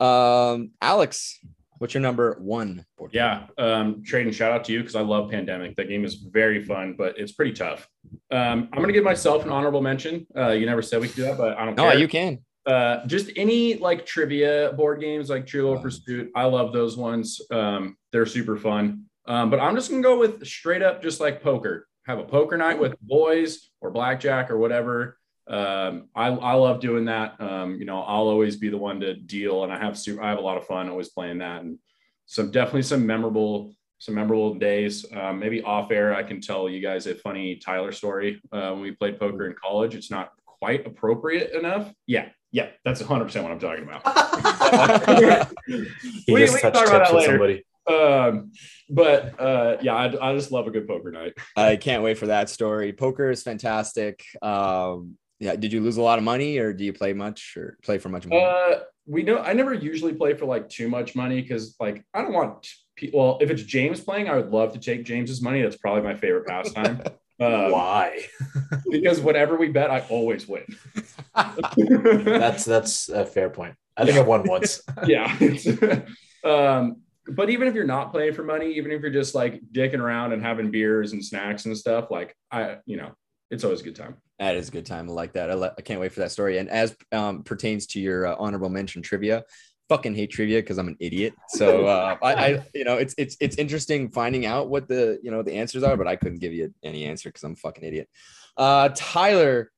Um, Alex, what's your number one board? game? Yeah, um, Tradon shout out to you because I love Pandemic. That game is very fun, but it's pretty tough. Um, I'm gonna give myself an honorable mention. Uh, you never said we could do that, but I don't No, care. you can. Uh, just any like trivia board games like Trivial. Pursuit. I love those ones. Um, they're super fun. Um, but I'm just gonna go with straight up just like poker. Have a poker night with boys or blackjack or whatever. Um, I, I love doing that. Um, you know, I'll always be the one to deal, and I have super, I have a lot of fun always playing that, and some definitely some memorable some memorable days. Um, maybe off air, I can tell you guys a funny Tyler story uh, when we played poker in college. It's not quite appropriate enough. Yeah, yeah, that's 100 percent what I'm talking about. We- just we can talk about that later. somebody. um, but uh, yeah, I, I just love a good poker night. I can't wait for that story. Poker is fantastic. Um, yeah, did you lose a lot of money, or do you play much, or play for much money? Uh, we know I never usually play for like too much money because like I don't want pe- well if it's James playing I would love to take James's money that's probably my favorite pastime um, Why? because whenever we bet I always win. That's that's a fair point. I think I won once. yeah. um, but even if you're not playing for money, even if you're just like dicking around and having beers and snacks and stuff, like I, you know, it's always a good time. That is a good time. I like that. I, le- I can't wait for that story. And as um, pertains to your uh, honorable mention trivia, fucking hate trivia because I'm an idiot. So uh, I, I, you know, it's it's it's interesting finding out what the you know the answers are, but I couldn't give you any answer because I'm a fucking idiot. Uh, Tyler,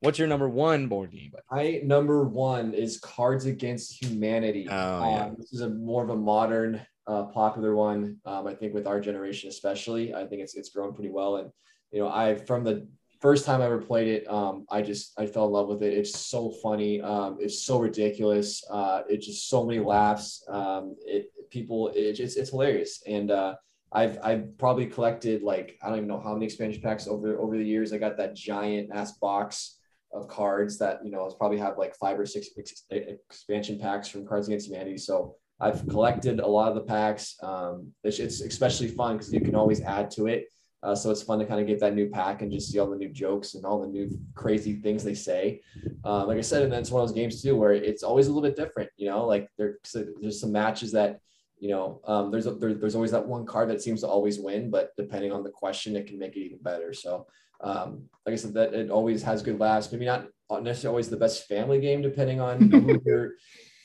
what's your number one board game? bud? My number one is Cards Against Humanity. Oh, yeah. Um, this is a more of a modern, uh, popular one. Um, I think with our generation, especially, I think it's it's grown pretty well. And you know, I from the first time I ever played it, um, I just I fell in love with it. It's so funny. Um, it's so ridiculous. Uh, it's just so many laughs. Um, it people, it, it's it's hilarious. And uh, I've I've probably collected like I don't even know how many expansion packs over over the years. I got that giant ass box of cards that you know it's probably have like five or six ex- expansion packs from Cards Against Humanity. So I've collected a lot of the packs. Um, it's, it's especially fun because you can always add to it. Uh, so it's fun to kind of get that new pack and just see all the new jokes and all the new crazy things they say. Um, like I said, and then it's one of those games too where it's always a little bit different. You know, like there, there's some matches that you know um, there's a, there, there's always that one card that seems to always win, but depending on the question, it can make it even better. So um, like I said, that it always has good laughs. Maybe not necessarily always the best family game, depending on who your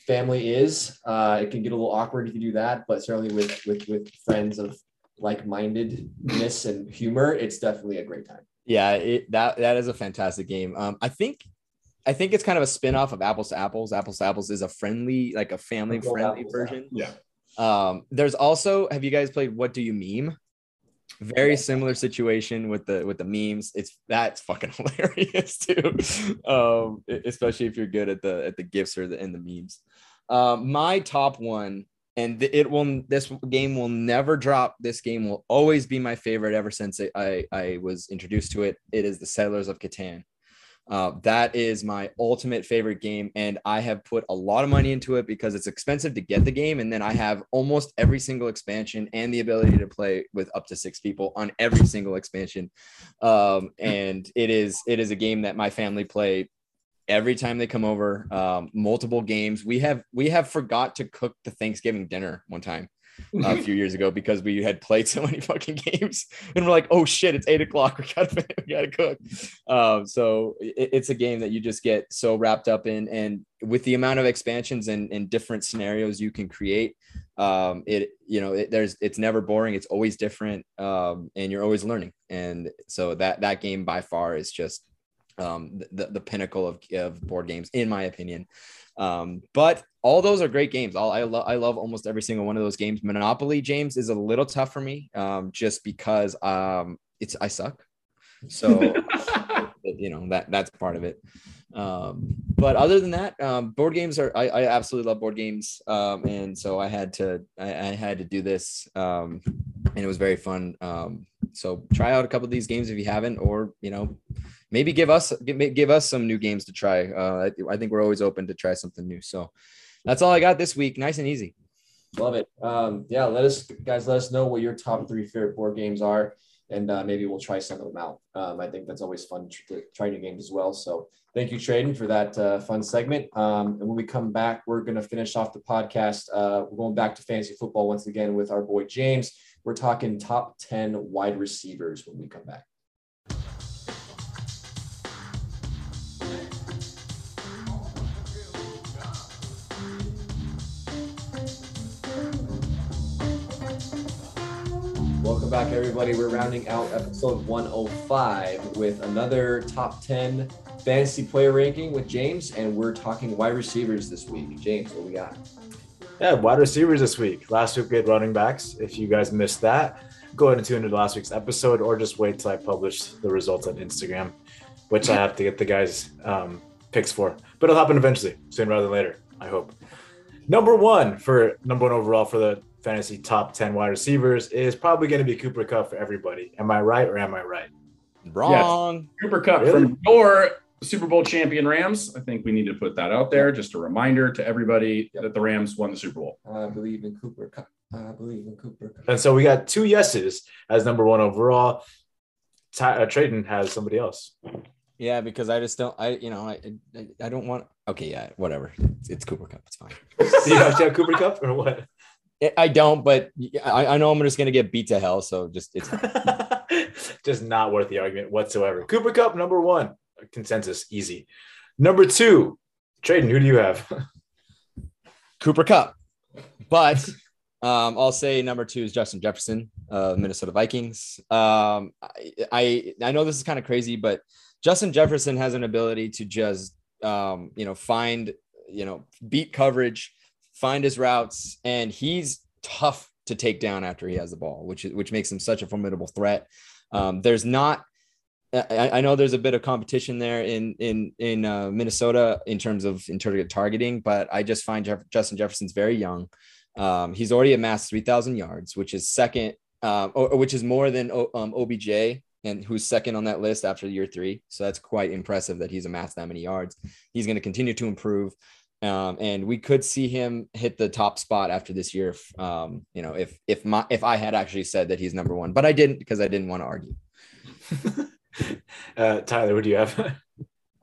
family is. Uh, it can get a little awkward if you do that, but certainly with with with friends of like-mindedness and humor, it's definitely a great time. Yeah, it, that that is a fantastic game. Um, I think I think it's kind of a spin-off of Apples to Apples. Apples to Apples is a friendly, like a family-friendly Apples, version. Yeah. Um, there's also have you guys played What Do You Meme? Very similar situation with the with the memes. It's that's fucking hilarious too. Um, especially if you're good at the at the gifts or the and the memes. Um, my top one, and it will this game will never drop. This game will always be my favorite ever since I I was introduced to it. It is the Settlers of Catan. Uh, that is my ultimate favorite game, and I have put a lot of money into it because it's expensive to get the game, and then I have almost every single expansion and the ability to play with up to six people on every single expansion. Um, and it is it is a game that my family play every time they come over. Um, multiple games. We have we have forgot to cook the Thanksgiving dinner one time a few years ago because we had played so many fucking games and we're like, oh shit, it's eight o'clock. We gotta we gotta cook. Um, so it, it's a game that you just get so wrapped up in, and with the amount of expansions and, and different scenarios you can create, um, it you know it, there's it's never boring. It's always different, um, and you're always learning. And so that that game by far is just um, the, the pinnacle of, of board games, in my opinion. Um, but all those are great games. All I love, I love almost every single one of those games. Monopoly, James, is a little tough for me, um, just because um, it's I suck. So you know that that's part of it. Um, but other than that, um, board games are I, I absolutely love board games, um, and so I had to I, I had to do this, um, and it was very fun. Um, so try out a couple of these games if you haven't, or you know, maybe give us give, us some new games to try. Uh, I, I think we're always open to try something new. So that's all I got this week. Nice and easy. Love it. Um, yeah, let us guys let us know what your top three favorite board games are, and uh, maybe we'll try some of them out. Um, I think that's always fun to try new games as well. So thank you, Tradon, for that uh, fun segment. Um, and when we come back, we're to finish off the podcast. Uh, we're going back to fantasy football once again with our boy James. We're talking top 10 wide receivers when we come back. Back, everybody. We're rounding out episode 105 with another top 10 fantasy player ranking with James, and we're talking wide receivers this week. James, what we got? Yeah, wide receivers this week. Last week we had running backs. If you guys missed that, go ahead and tune into last week's episode or just wait till I publish the results on Instagram, which I have to get the guys' um, picks for. But it'll happen eventually, sooner rather than later, I hope. Number one for number one overall for the fantasy top 10 wide receivers is probably going to be Cooper Kupp for everybody. Am I right or am I right? Wrong. Cooper Kupp Really? from your Super Bowl champion Rams. I think we need to put that out there. Just a reminder to everybody Yep. that the Rams won the Super Bowl. I believe in Cooper Kupp. I believe in Cooper Kupp. And so we got two yeses as number one overall. Ty, uh, Tradon has somebody else. Yeah, because I just don't. I you know I I, I don't want. Okay, yeah, whatever. It's, it's Cooper Kupp. It's fine. Do you have Cooper Kupp or what? I- don't, but I, I know I'm just gonna get beat to hell. So just it's Just not worth the argument whatsoever. Cooper Kupp, number one. Consensus, easy. Number two, Tradon, who do you have? Cooper Kupp. But um, I'll say number two is Justin Jefferson, uh, Minnesota Vikings. Um, I, I I know this is kind of crazy, but Justin Jefferson has an ability to just um, you know find you know beat coverage, find his routes, and he's tough to take down after he has the ball, which which makes him such a formidable threat. Um, there's not I, know there's a bit of competition there in in in uh, Minnesota in terms of in targeting, but I just find Jeff, Justin Jefferson's very young. Um, he's already amassed 3,000 yards, which is second, or, or which is more than O- um, OBJ, and who's second on that list after year three. So that's quite impressive that he's amassed that many yards. He's going to continue to improve. Um, and we could see him hit the top spot after this year. If, um, you know, if if my if I had actually said that he's number one, but I didn't because I didn't want to argue. uh, Tyler, what do you have?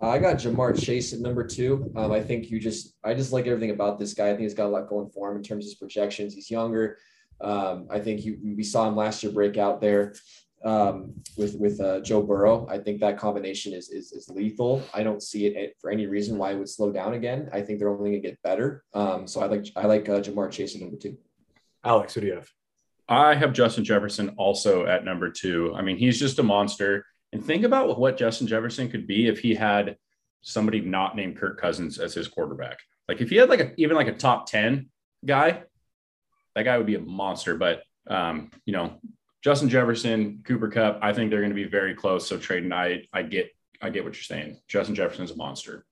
I got Ja'Marr Chase at number two. Um, I think you just, I just like everything about this guy. I think he's got a lot going for him in terms of his projections. He's younger. Um, I think you, we saw him last year break out there um, with with uh, Joe Burrow. I think that combination is, is is lethal. I don't see it for any reason why it would slow down again. I think they're only going to get better. Um, so I like I like uh, Ja'Marr Chase at number two. Alex, who do you have? I have Justin Jefferson also at number two. I mean, he's just a monster. And think about what Justin Jefferson could be if he had somebody not named Kirk Cousins as his quarterback. Like if he had like a, even like a top 10 guy, that guy would be a monster. But, um, you know, Justin Jefferson, Cooper Kupp, I think they're going to be very close. So Tradon, I, I get, I get what you're saying. Justin Jefferson's a monster.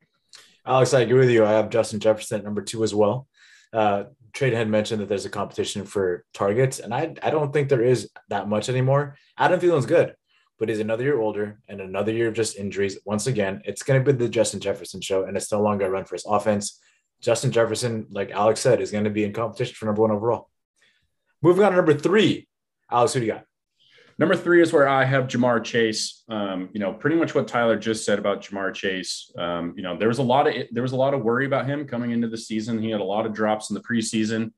Alex, I agree with you. I have Justin Jefferson at number two as well. Uh, Trade had mentioned that there's a competition for targets, and I, I don't think there is that much anymore. Adam Thielen's good, but he's another year older and another year of just injuries. Once again, it's going to be the Justin Jefferson show, and it's no longer a run for his offense. Justin Jefferson, like Alex said, is going to be in competition for number one overall. Moving on to number three, Alex, who do you got? Number three is where I have Ja'Marr Chase. Um, you know, pretty much what Tyler just said about Ja'Marr Chase. Um, you know, there was a lot of there was a lot of worry about him coming into the season. He had a lot of drops in the preseason.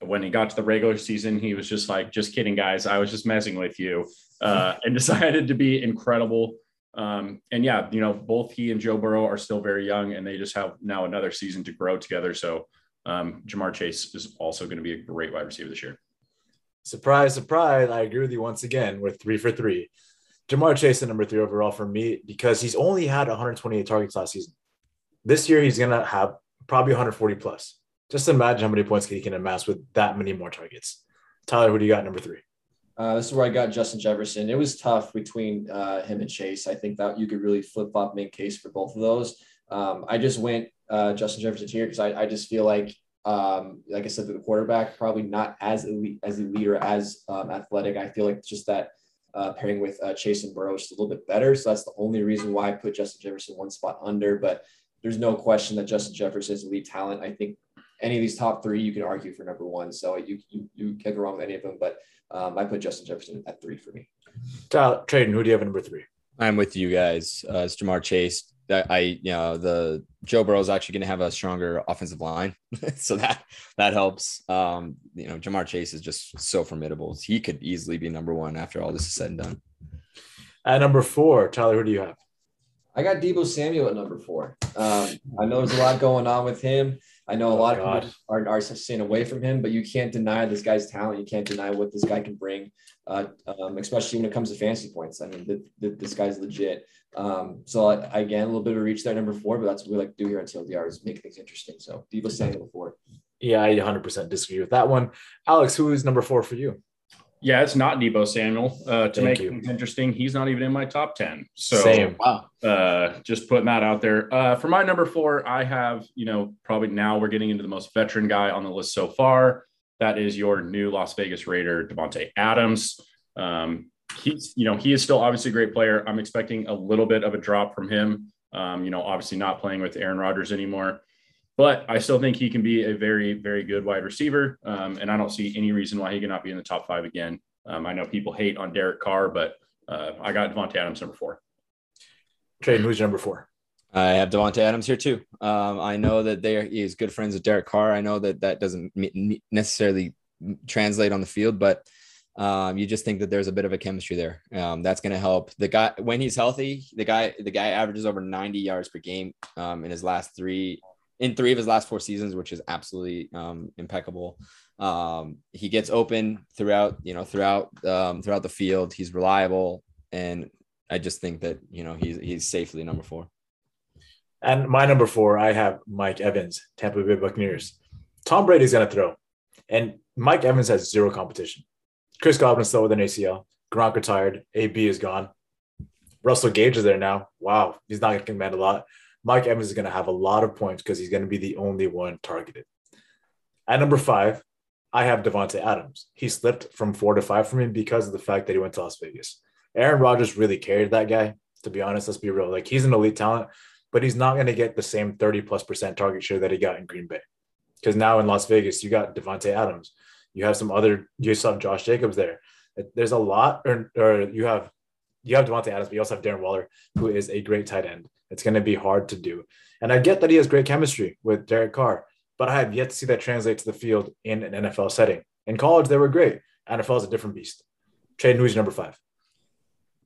When he got to the regular season, he was just like, "Just kidding, guys. I was just messing with you," uh, and decided to be incredible. Um, and yeah, you know, both he and Joe Burrow are still very young, and they just have now another season to grow together. So um, Ja'Marr Chase is also going to be a great wide receiver this year. Surprise, surprise. I agree with you once again. We're three for three. Ja'Marr Chase at number three overall for me because he's only had 128 targets last season. This year he's gonna have probably 140 plus. Just imagine how many points he can amass with that many more targets. Tyler, who do you got number three? Uh, this is where I got Justin Jefferson. It was tough between uh, him and Chase. I think that you could really flip flop make case for both of those. Um, I just went uh, Justin Jefferson here because I, I just feel like, um, like I said, the quarterback probably not as elite as elite or as um, athletic. I feel like just that uh, pairing with uh, Chase and Burrow is a little bit better. So that's the only reason why I put Justin Jefferson one spot under. But there's no question that Justin Jefferson is elite talent. I think any of these top three, you can argue for number one. So you you, you can't go wrong with any of them. But um, I put Justin Jefferson at three for me. Tyler, Tradon, who do you have at number three? I'm with you guys. Uh, it's Ja'Marr Chase. I, you know, the Joe Burrow is actually going to have a stronger offensive line, so that that helps. Um, you know, Ja'Marr Chase is just so formidable. He could easily be number one after all this is said and done. At number four, Tyler, who do you have? I got Deebo Samuel at number four. Um, I know there's a lot going on with him. I know a Oh, lot God. of people are, are staying away from him, but you can't deny this guy's talent. You can't deny what this guy can bring, uh, um, especially when it comes to fantasy points. I mean, th- th- this guy's legit. Um, so I, again, a little bit of a reach there, number four, but that's what we like to do here on TLDR is make things interesting. So Deebo Samuel four. Yeah, I 100% disagree with that one. Alex, who is number four for you? Yeah, it's not Deebo Samuel. Uh, to Thank make you. things interesting, he's not even in my top 10. So Same. Wow. uh, just putting that out there. Uh, for my number four, I have, you know, probably now we're getting into the most veteran guy on the list so far. That is your new Las Vegas Raider, Davante Adams. Um, he's, you know, he is still obviously a great player. I'm expecting a little bit of a drop from him. Um, you know, obviously not playing with Aaron Rodgers anymore, but I still think he can be a very, very good wide receiver. Um, and I don't see any reason why he cannot be in the top five again. Um, I know people hate on Derek Carr, but uh, I got Davante Adams number four. Tradon, who's number four? I have Davante Adams here too. Um, I know that they are, he is good friends with Derek Carr. I know that that doesn't necessarily translate on the field, but um, you just think that there's a bit of a chemistry there. Um, that's going to help the guy when he's healthy. The guy, the guy averages over 90 yards per game um, in his last three, in three of his last four seasons, which is absolutely um, impeccable. Um, he gets open throughout, you know, throughout um, throughout the field. He's reliable, and I just think that you know he's he's safely number four. And my number four, I have Mike Evans, Tampa Bay Buccaneers. Tom Brady's going to throw, and Mike Evans has zero competition. Chris Godwin's still with an ACL. Gronk retired. AB is gone. Russell Gage is there now. Wow, he's not going to command a lot. Mike Evans is going to have a lot of points because he's going to be the only one targeted. At number five, I have Davante Adams. He slipped from four to five for me because of the fact that he went to Las Vegas. Aaron Rodgers really carried that guy. To be honest, let's be real. Like he's an elite talent, but he's not going to get the same 30 plus percent target share that he got in Green Bay. Because now in Las Vegas, you got Davante Adams. You have some other, you still have Josh Jacobs there. There's a lot, or, or you have you have Davante Adams, but you also have Darren Waller, who is a great tight end. It's going to be hard to do. And I get that he has great chemistry with Derek Carr, but I have yet to see that translate to the field in an NFL setting. In college, they were great. NFL is a different beast. Trade who's number five?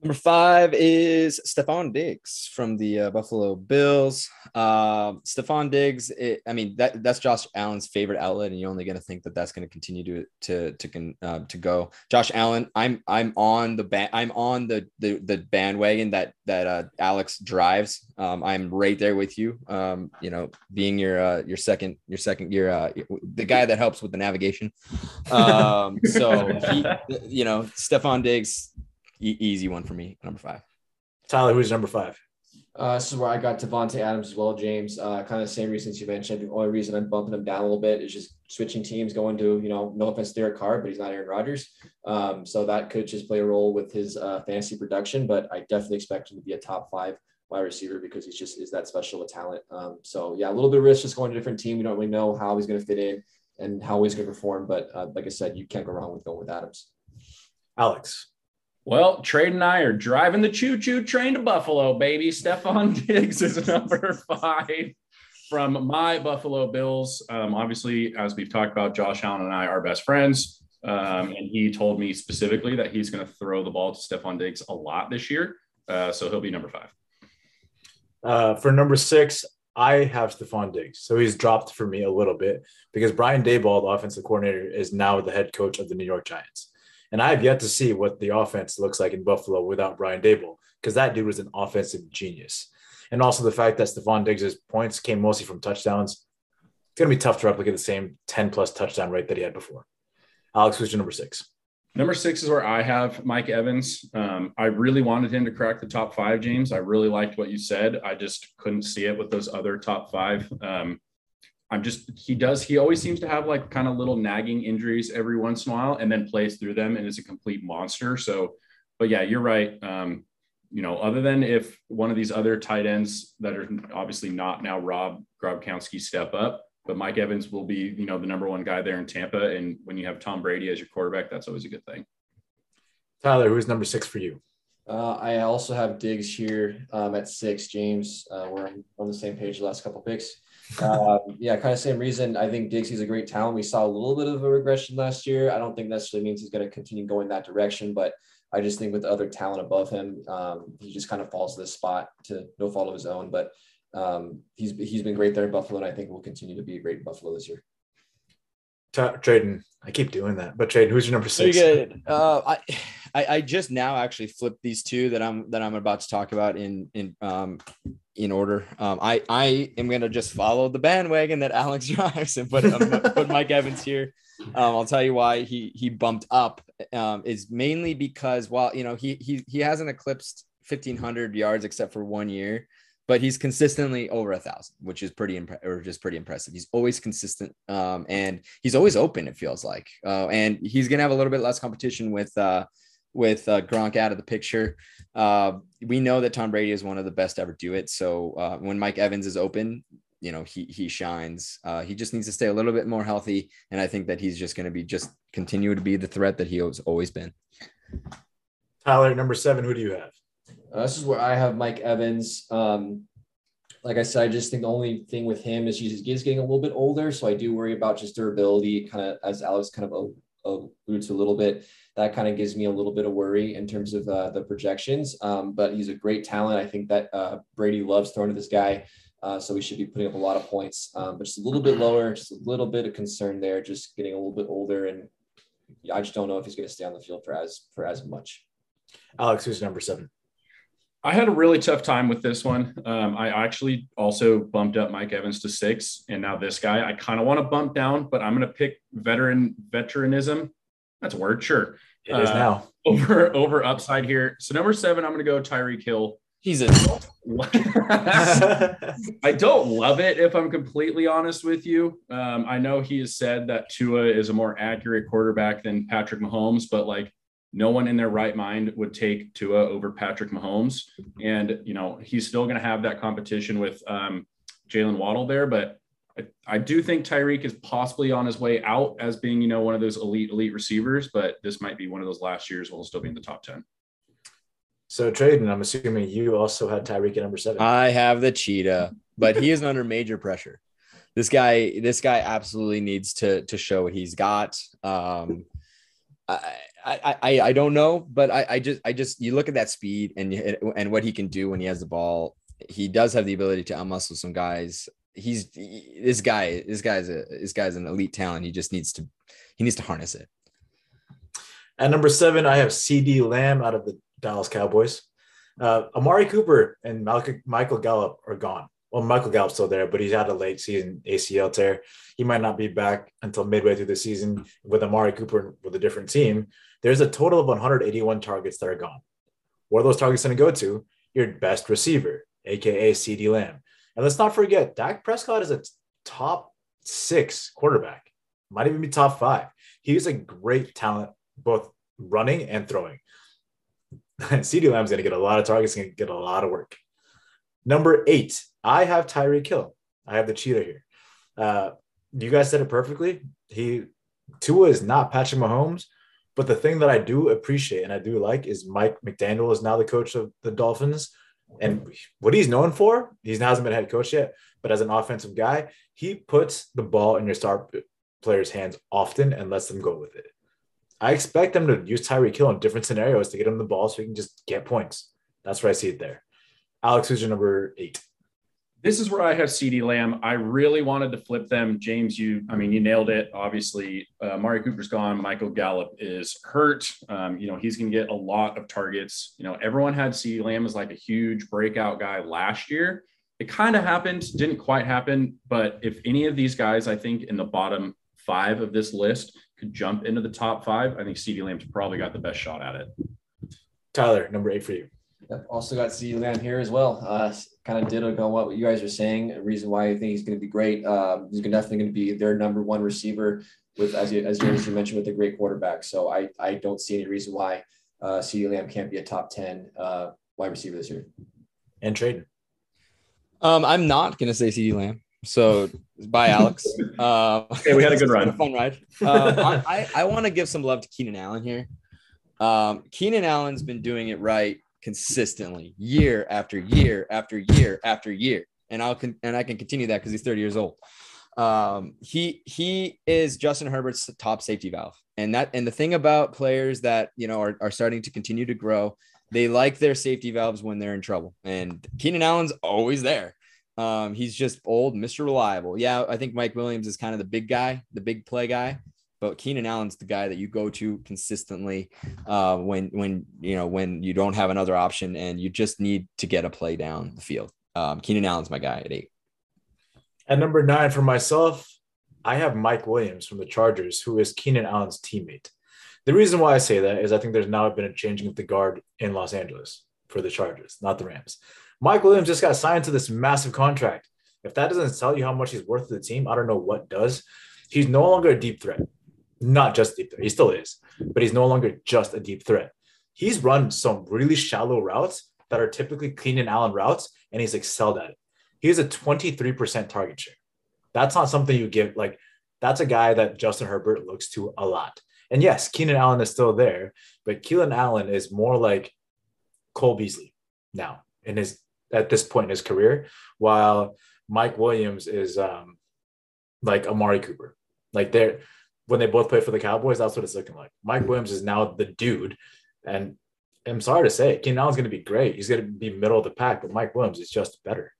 Number five is Stefon Diggs from the uh, Buffalo Bills. Uh, Stefon Diggs, it, I mean that that's Josh Allen's favorite outlet, and you're only going to think that that's going to continue to to to uh, to go. Josh Allen, I'm I'm on the ba- I'm on the the, the bandwagon that that uh, Alex drives. Um, I'm right there with you. Um, you know, being your uh, your second your second your uh, the guy that helps with the navigation. Um, so he, you know, Stefon Diggs E- easy one for me, number five. Tyler, who's number five? Uh, this is where I got Davante Adams as well, James. Uh, kind of the same reasons you mentioned. The only reason I'm bumping him down a little bit is just switching teams, going to, you know, no offense to Derek Carr, but he's not Aaron Rodgers. Um, so that could just play a role with his uh, fantasy production, but I definitely expect him to be a top five wide receiver because he's just is that special a talent. Um, so yeah, a little bit of risk just going to a different team. We don't really know how he's going to fit in and how he's going to perform, but uh, like I said, you can't go wrong with going with Adams. Alex. Well, Trade and I are driving the choo-choo train to Buffalo, baby. Stefon Diggs is number five from my Buffalo Bills. Um, obviously, as we've talked about, Josh Allen and I are best friends. Um, and he told me specifically that he's going to throw the ball to Stefon Diggs a lot this year. Uh, so he'll be number five. Uh, for number six, I have Stefon Diggs. So he's dropped for me a little bit because Brian Daboll, the offensive coordinator, is now the head coach of the New York Giants. And I have yet to see what the offense looks like in Buffalo without Brian Daboll, because that dude was an offensive genius. And also the fact that Stefon Diggs' points came mostly from touchdowns. It's going to be tough to replicate the same 10 plus touchdown rate that he had before. Alex, who's your number six? Number six is where I have Mike Evans. Um, I really wanted him to crack the top five, James. I really liked what you said. I just couldn't see it with those other top five. Um, I'm just, he does, he always seems to have like kind of little nagging injuries every once in a while and then plays through them and is a complete monster. So, but yeah, you're right. Um, you know, other than if one of these other tight ends that are obviously not now Rob Gronkowski step up, but Mike Evans will be, you know, the number one guy there in Tampa. And when you have Tom Brady as your quarterback, that's always a good thing. Tyler, who's number six for you? Uh, I also have Diggs here um, at six. James, uh, we're on the same page the last couple picks. Uh, yeah, kind of same reason. I think Diggs is a great talent. We saw a little bit of a regression last year. I don't think necessarily means he's going to continue going that direction, but I just think with other talent above him, um, he just kind of falls to this spot to no fault of his own. But um, he's he's been great there in Buffalo, and I think will continue to be great in Buffalo this year. Tradon, I keep doing that, but Tradon, who's your number six? Pretty good. Uh, I, I, I just now actually flipped these two that I'm that I'm about to talk about in in um in order. Um, I I am gonna just follow the bandwagon that Alex drives and put um, put Mike Evans here. Um, I'll tell you why he he bumped up. Um, is mainly because while you know he he he hasn't eclipsed 1500 yards except for one year but he's consistently over a thousand, which is pretty impre- or just pretty impressive. He's always consistent, um, and he's always open. It feels like, uh, and he's gonna have a little bit less competition with uh, with uh, Gronk out of the picture. Uh, we know that Tom Brady is one of the best to ever do it. So uh, when Mike Evans is open, you know he he shines. Uh, he just needs to stay a little bit more healthy, and I think that he's just going to be just continue to be the threat that he has always been. Tyler, number seven. Who do you have? Uh, this is where I have Mike Evans. Um, like I said, I just think the only thing with him is he's, he's getting a little bit older. So I do worry about just durability, kind of as Alex kind of alluded to a little bit. That kind of gives me a little bit of worry in terms of uh, the projections. Um, but he's a great talent. I think that uh, Brady loves throwing to this guy. Uh, so we should be putting up a lot of points, um, but just a little bit lower, just a little bit of concern there, just getting a little bit older. And I just don't know if he's going to stay on the field for as, for as much. Alex, who's number seven? I had a really tough time with this one. Um, I actually also bumped up Mike Evans to six, and now this guy I kind of want to bump down, but I'm going to pick veteran veteranism. That's a word, sure. It is uh, now over over upside here. So number seven, I'm going to go Tyreek Hill. He's a. I don't love it if I'm completely honest with you. Um, I know he has said that Tua is a more accurate quarterback than Patrick Mahomes, but like no one in their right mind would take Tua over Patrick Mahomes. And, you know, he's still going to have that competition with um, Jaylen Waddle there. But I, I, do think Tyreek is possibly on his way out as being, you know, one of those elite, elite receivers. But this might be one of those last years where he'll still be in the top 10. So, Tradon, I'm assuming you also had Tyreek at number seven. I have the cheetah, but he is under major pressure. This guy, this guy absolutely needs to to show what he's got. Um, I, I, I, I don't know, but I, I just, I just, you look at that speed and and what he can do when he has the ball. He does have the ability to outmuscle some guys. He's this guy. This guy's a this guy's an elite talent. He just needs to, he needs to harness it. At number seven, I have CeeDee Lamb out of the Dallas Cowboys. Uh, Amari Cooper and Michael Gallup are gone. Well, Michael Gallup's still there, but he's had a late season ACL tear. He might not be back until midway through the season with Amari Cooper with a different team. There's a total of 181 targets that are gone. What are those targets going to go to? Your best receiver, aka CeeDee Lamb. And let's not forget, Dak Prescott is a top six quarterback, might even be top five. He He's a great talent, both running and throwing. And CeeDee Lamb's going to get a lot of targets and get a lot of work. Number eight, I have Tyreek Hill. I have the cheetah here. Uh, you guys said it perfectly. He Tua is not Patrick Mahomes, but the thing that I do appreciate and I do like is Mike McDaniel is now the coach of the Dolphins. And what he's known for, he hasn't been head coach yet, but as an offensive guy, he puts the ball in your star players' hands often and lets them go with it. I expect them to use Tyreek Hill in different scenarios to get him the ball so he can just get points. That's where I see it there. Alex, who's your number eight? This is where I have CeeDee Lamb. I really wanted to flip them. James, you, I mean, you nailed it. Obviously, uh, Mari Cooper's gone. Michael Gallup is hurt. Um, you know, he's going to get a lot of targets. You know, everyone had CeeDee Lamb as like a huge breakout guy last year. It kind of happened, didn't quite happen. But if any of these guys, I think in the bottom five of this list could jump into the top five, I think CeeDee Lamb's probably got the best shot at it. Tyler, number eight for you. I've also got CeeDee Lamb here as well. Uh, kind of ditto on what you guys are saying. A reason why I think he's going to be great. Um, he's definitely going to be their number one receiver with, as you, as you mentioned, with a great quarterback. So I, I don't see any reason why uh, CeeDee Lamb can't be a top 10 uh, wide receiver this year. And Tradon. Um, I'm not going to say CeeDee Lamb. So bye, Alex. Uh, okay, we had a good run. A fun ride. Um, I, I, I want to give some love to Keenan Allen here. Um, Keenan Allen's been doing it right consistently, year after year after year after year, and I'll con- and I can continue that because he's 30 years old. Um, he he is Justin Herbert's top safety valve, and that and the thing about players that you know are, are starting to continue to grow, they like their safety valves when they're in trouble, and Keenan Allen's always there. Um, he's just old, Mr. Reliable. Yeah, I think Mike Williams is kind of the big guy, the big play guy, but Keenan Allen's the guy that you go to consistently uh, when when you know when you don't have another option and you just need to get a play down the field. Um, Keenan Allen's my guy at eight. At number nine for myself, I have Mike Williams from the Chargers, who is Keenan Allen's teammate. The reason why I say that is I think there's now been a changing of the guard in Los Angeles for the Chargers, not the Rams. Mike Williams just got signed to this massive contract. If that doesn't tell you how much he's worth to the team, I don't know what does. He's no longer a deep threat. Not just deep threat. He still is, but he's no longer just a deep threat. He's run some really shallow routes that are typically Keenan Allen routes, and he's excelled at it. He has a 23% target share. That's not something you give, like, that's a guy that Justin Herbert looks to a lot. And yes, Keenan Allen is still there, but Keenan Allen is more like Cole Beasley now in his at this point in his career, while Mike Williams is um, like Amari Cooper. Like they're when they both play for the Cowboys, that's what it's looking like. Mike Williams is now the dude, and I'm sorry to say, Keenan Allen's going to be great. He's going to be middle of the pack, but Mike Williams is just better.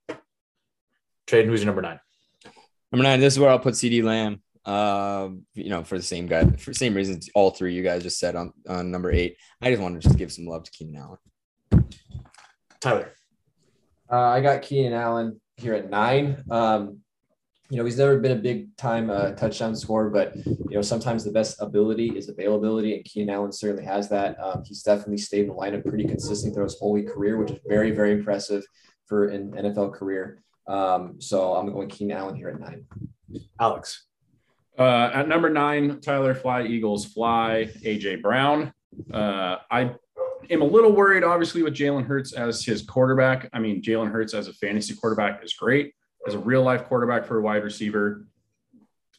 Trade who's your number nine? Number nine. This is where I'll put CeeDee Lamb. Uh, you know, for the same guy, for the same reasons all three you guys just said on on number eight. I just wanted to just give some love to Keenan Allen. Tyler. Uh, I got Keenan Allen here at nine. Um, you know, he's never been a big time uh, touchdown scorer, but you know, sometimes the best ability is availability, and Keenan Allen certainly has that. Um, he's definitely stayed in the lineup pretty consistently throughout his whole career, which is very, very impressive for an NFL career. Um, so I'm going Keenan Allen here at nine. Alex. Uh, at number nine, Tyler Fly Eagles Fly AJ Brown. Uh, I am a little worried, obviously, with Jalen Hurts as his quarterback. I mean, Jalen Hurts as a fantasy quarterback is great. As a real life quarterback for a wide receiver,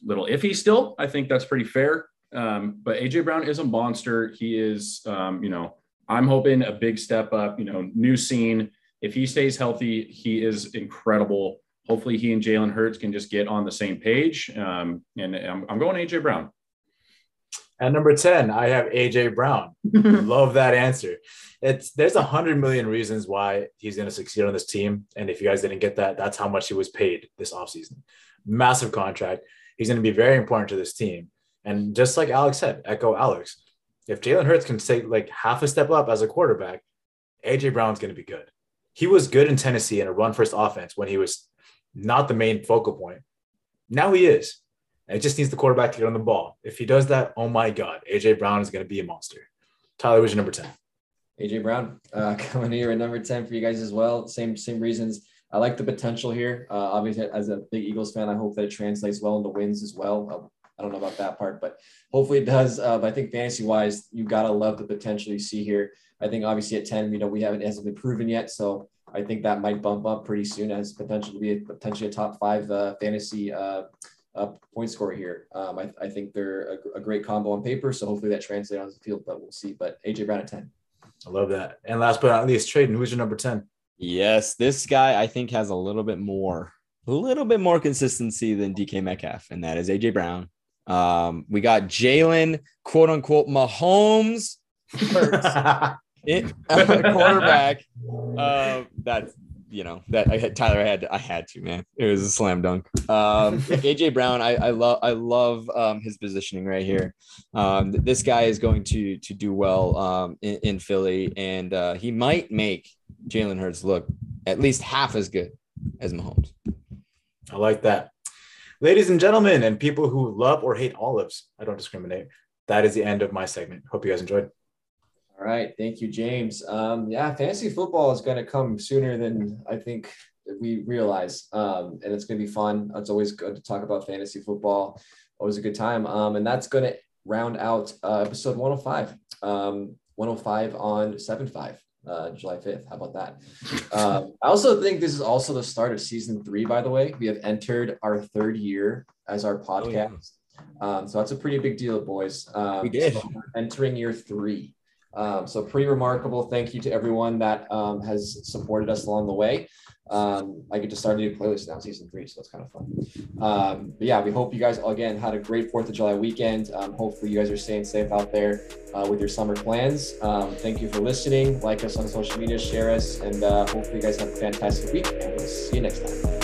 little iffy still. I think that's pretty fair. Um, but AJ Brown is a monster. He is, um, you know, I'm hoping a big step up, you know, new scene. If he stays healthy, he is incredible. Hopefully, he and Jalen Hurts can just get on the same page. Um, and I'm, I'm going AJ Brown. At number 10, I have AJ Brown. Love that answer. It's there's a hundred million reasons why he's going to succeed on this team. And if you guys didn't get that, that's how much he was paid this offseason. Massive contract. He's going to be very important to this team. And just like Alex said, echo Alex, if Jalen Hurts can take like half a step up as a quarterback, AJ Brown's going to be good. He was good in Tennessee in a run first offense when he was not the main focal point. Now he is. It just needs the quarterback to get on the ball. If he does that, oh my God, AJ Brown is going to be a monster. Tyler, who's your number 10? AJ Brown uh, coming here at number 10 for you guys as well. Same, same reasons. I like the potential here. Uh, obviously, as a big Eagles fan, I hope that it translates well into wins as well. Uh, I don't know about that part, but hopefully it does. Uh, but I think fantasy wise, you got to love the potential you see here. I think obviously at 10, you know, we haven't, hasn't been proven yet. So I think that might bump up pretty soon as potential to be a, potentially a top five uh, fantasy uh, uh, point scorer here. Um, I, I, think they're a, a, great combo on paper, so hopefully that translates on the field, but we'll see. But AJ Brown at 10. I love that. And last but not least, Tradon, who's your number 10? Yes, this guy I think has a little bit more, a little bit more consistency than DK Metcalf, and that is AJ Brown. Um, we got Jalen, quote unquote, Mahomes. it, quarterback. Uh, that's you know that I had Tyler. I had to, I had to man. It was a slam dunk. Um, AJ Brown. I, I love I love um, his positioning right here. Um, this guy is going to to do well um, in, in Philly, and uh, he might make Jalen Hurts look at least half as good as Mahomes. I like that. Ladies and gentlemen, and people who love or hate olives, I don't discriminate. That is the end of my segment. Hope you guys enjoyed. All right. Thank you, James. Um, yeah, fantasy football is going to come sooner than I think we realize. Um, and it's going to be fun. It's always good to talk about fantasy football. Always a good time. Um, and that's going to round out uh, episode 105. Um, 105 on 7 5. Uh, July 5th. How about that? Um, I also think this is also the start of season three, by the way. We have entered our third year as our podcast. Oh, yeah. um, so that's a pretty big deal, boys. Um, we did. So entering year three. Um, so pretty remarkable. Thank you to everyone that um, has supported us along the way. Um, I get to start a new playlist now, season three, so it's kind of fun. Um, but yeah, we hope you guys again had a great Fourth of July weekend. Um, hopefully, you guys are staying safe out there uh, with your summer plans. Um, thank you for listening. Like us on social media, share us, and uh, hopefully, you guys have a fantastic week. And we'll see you next time.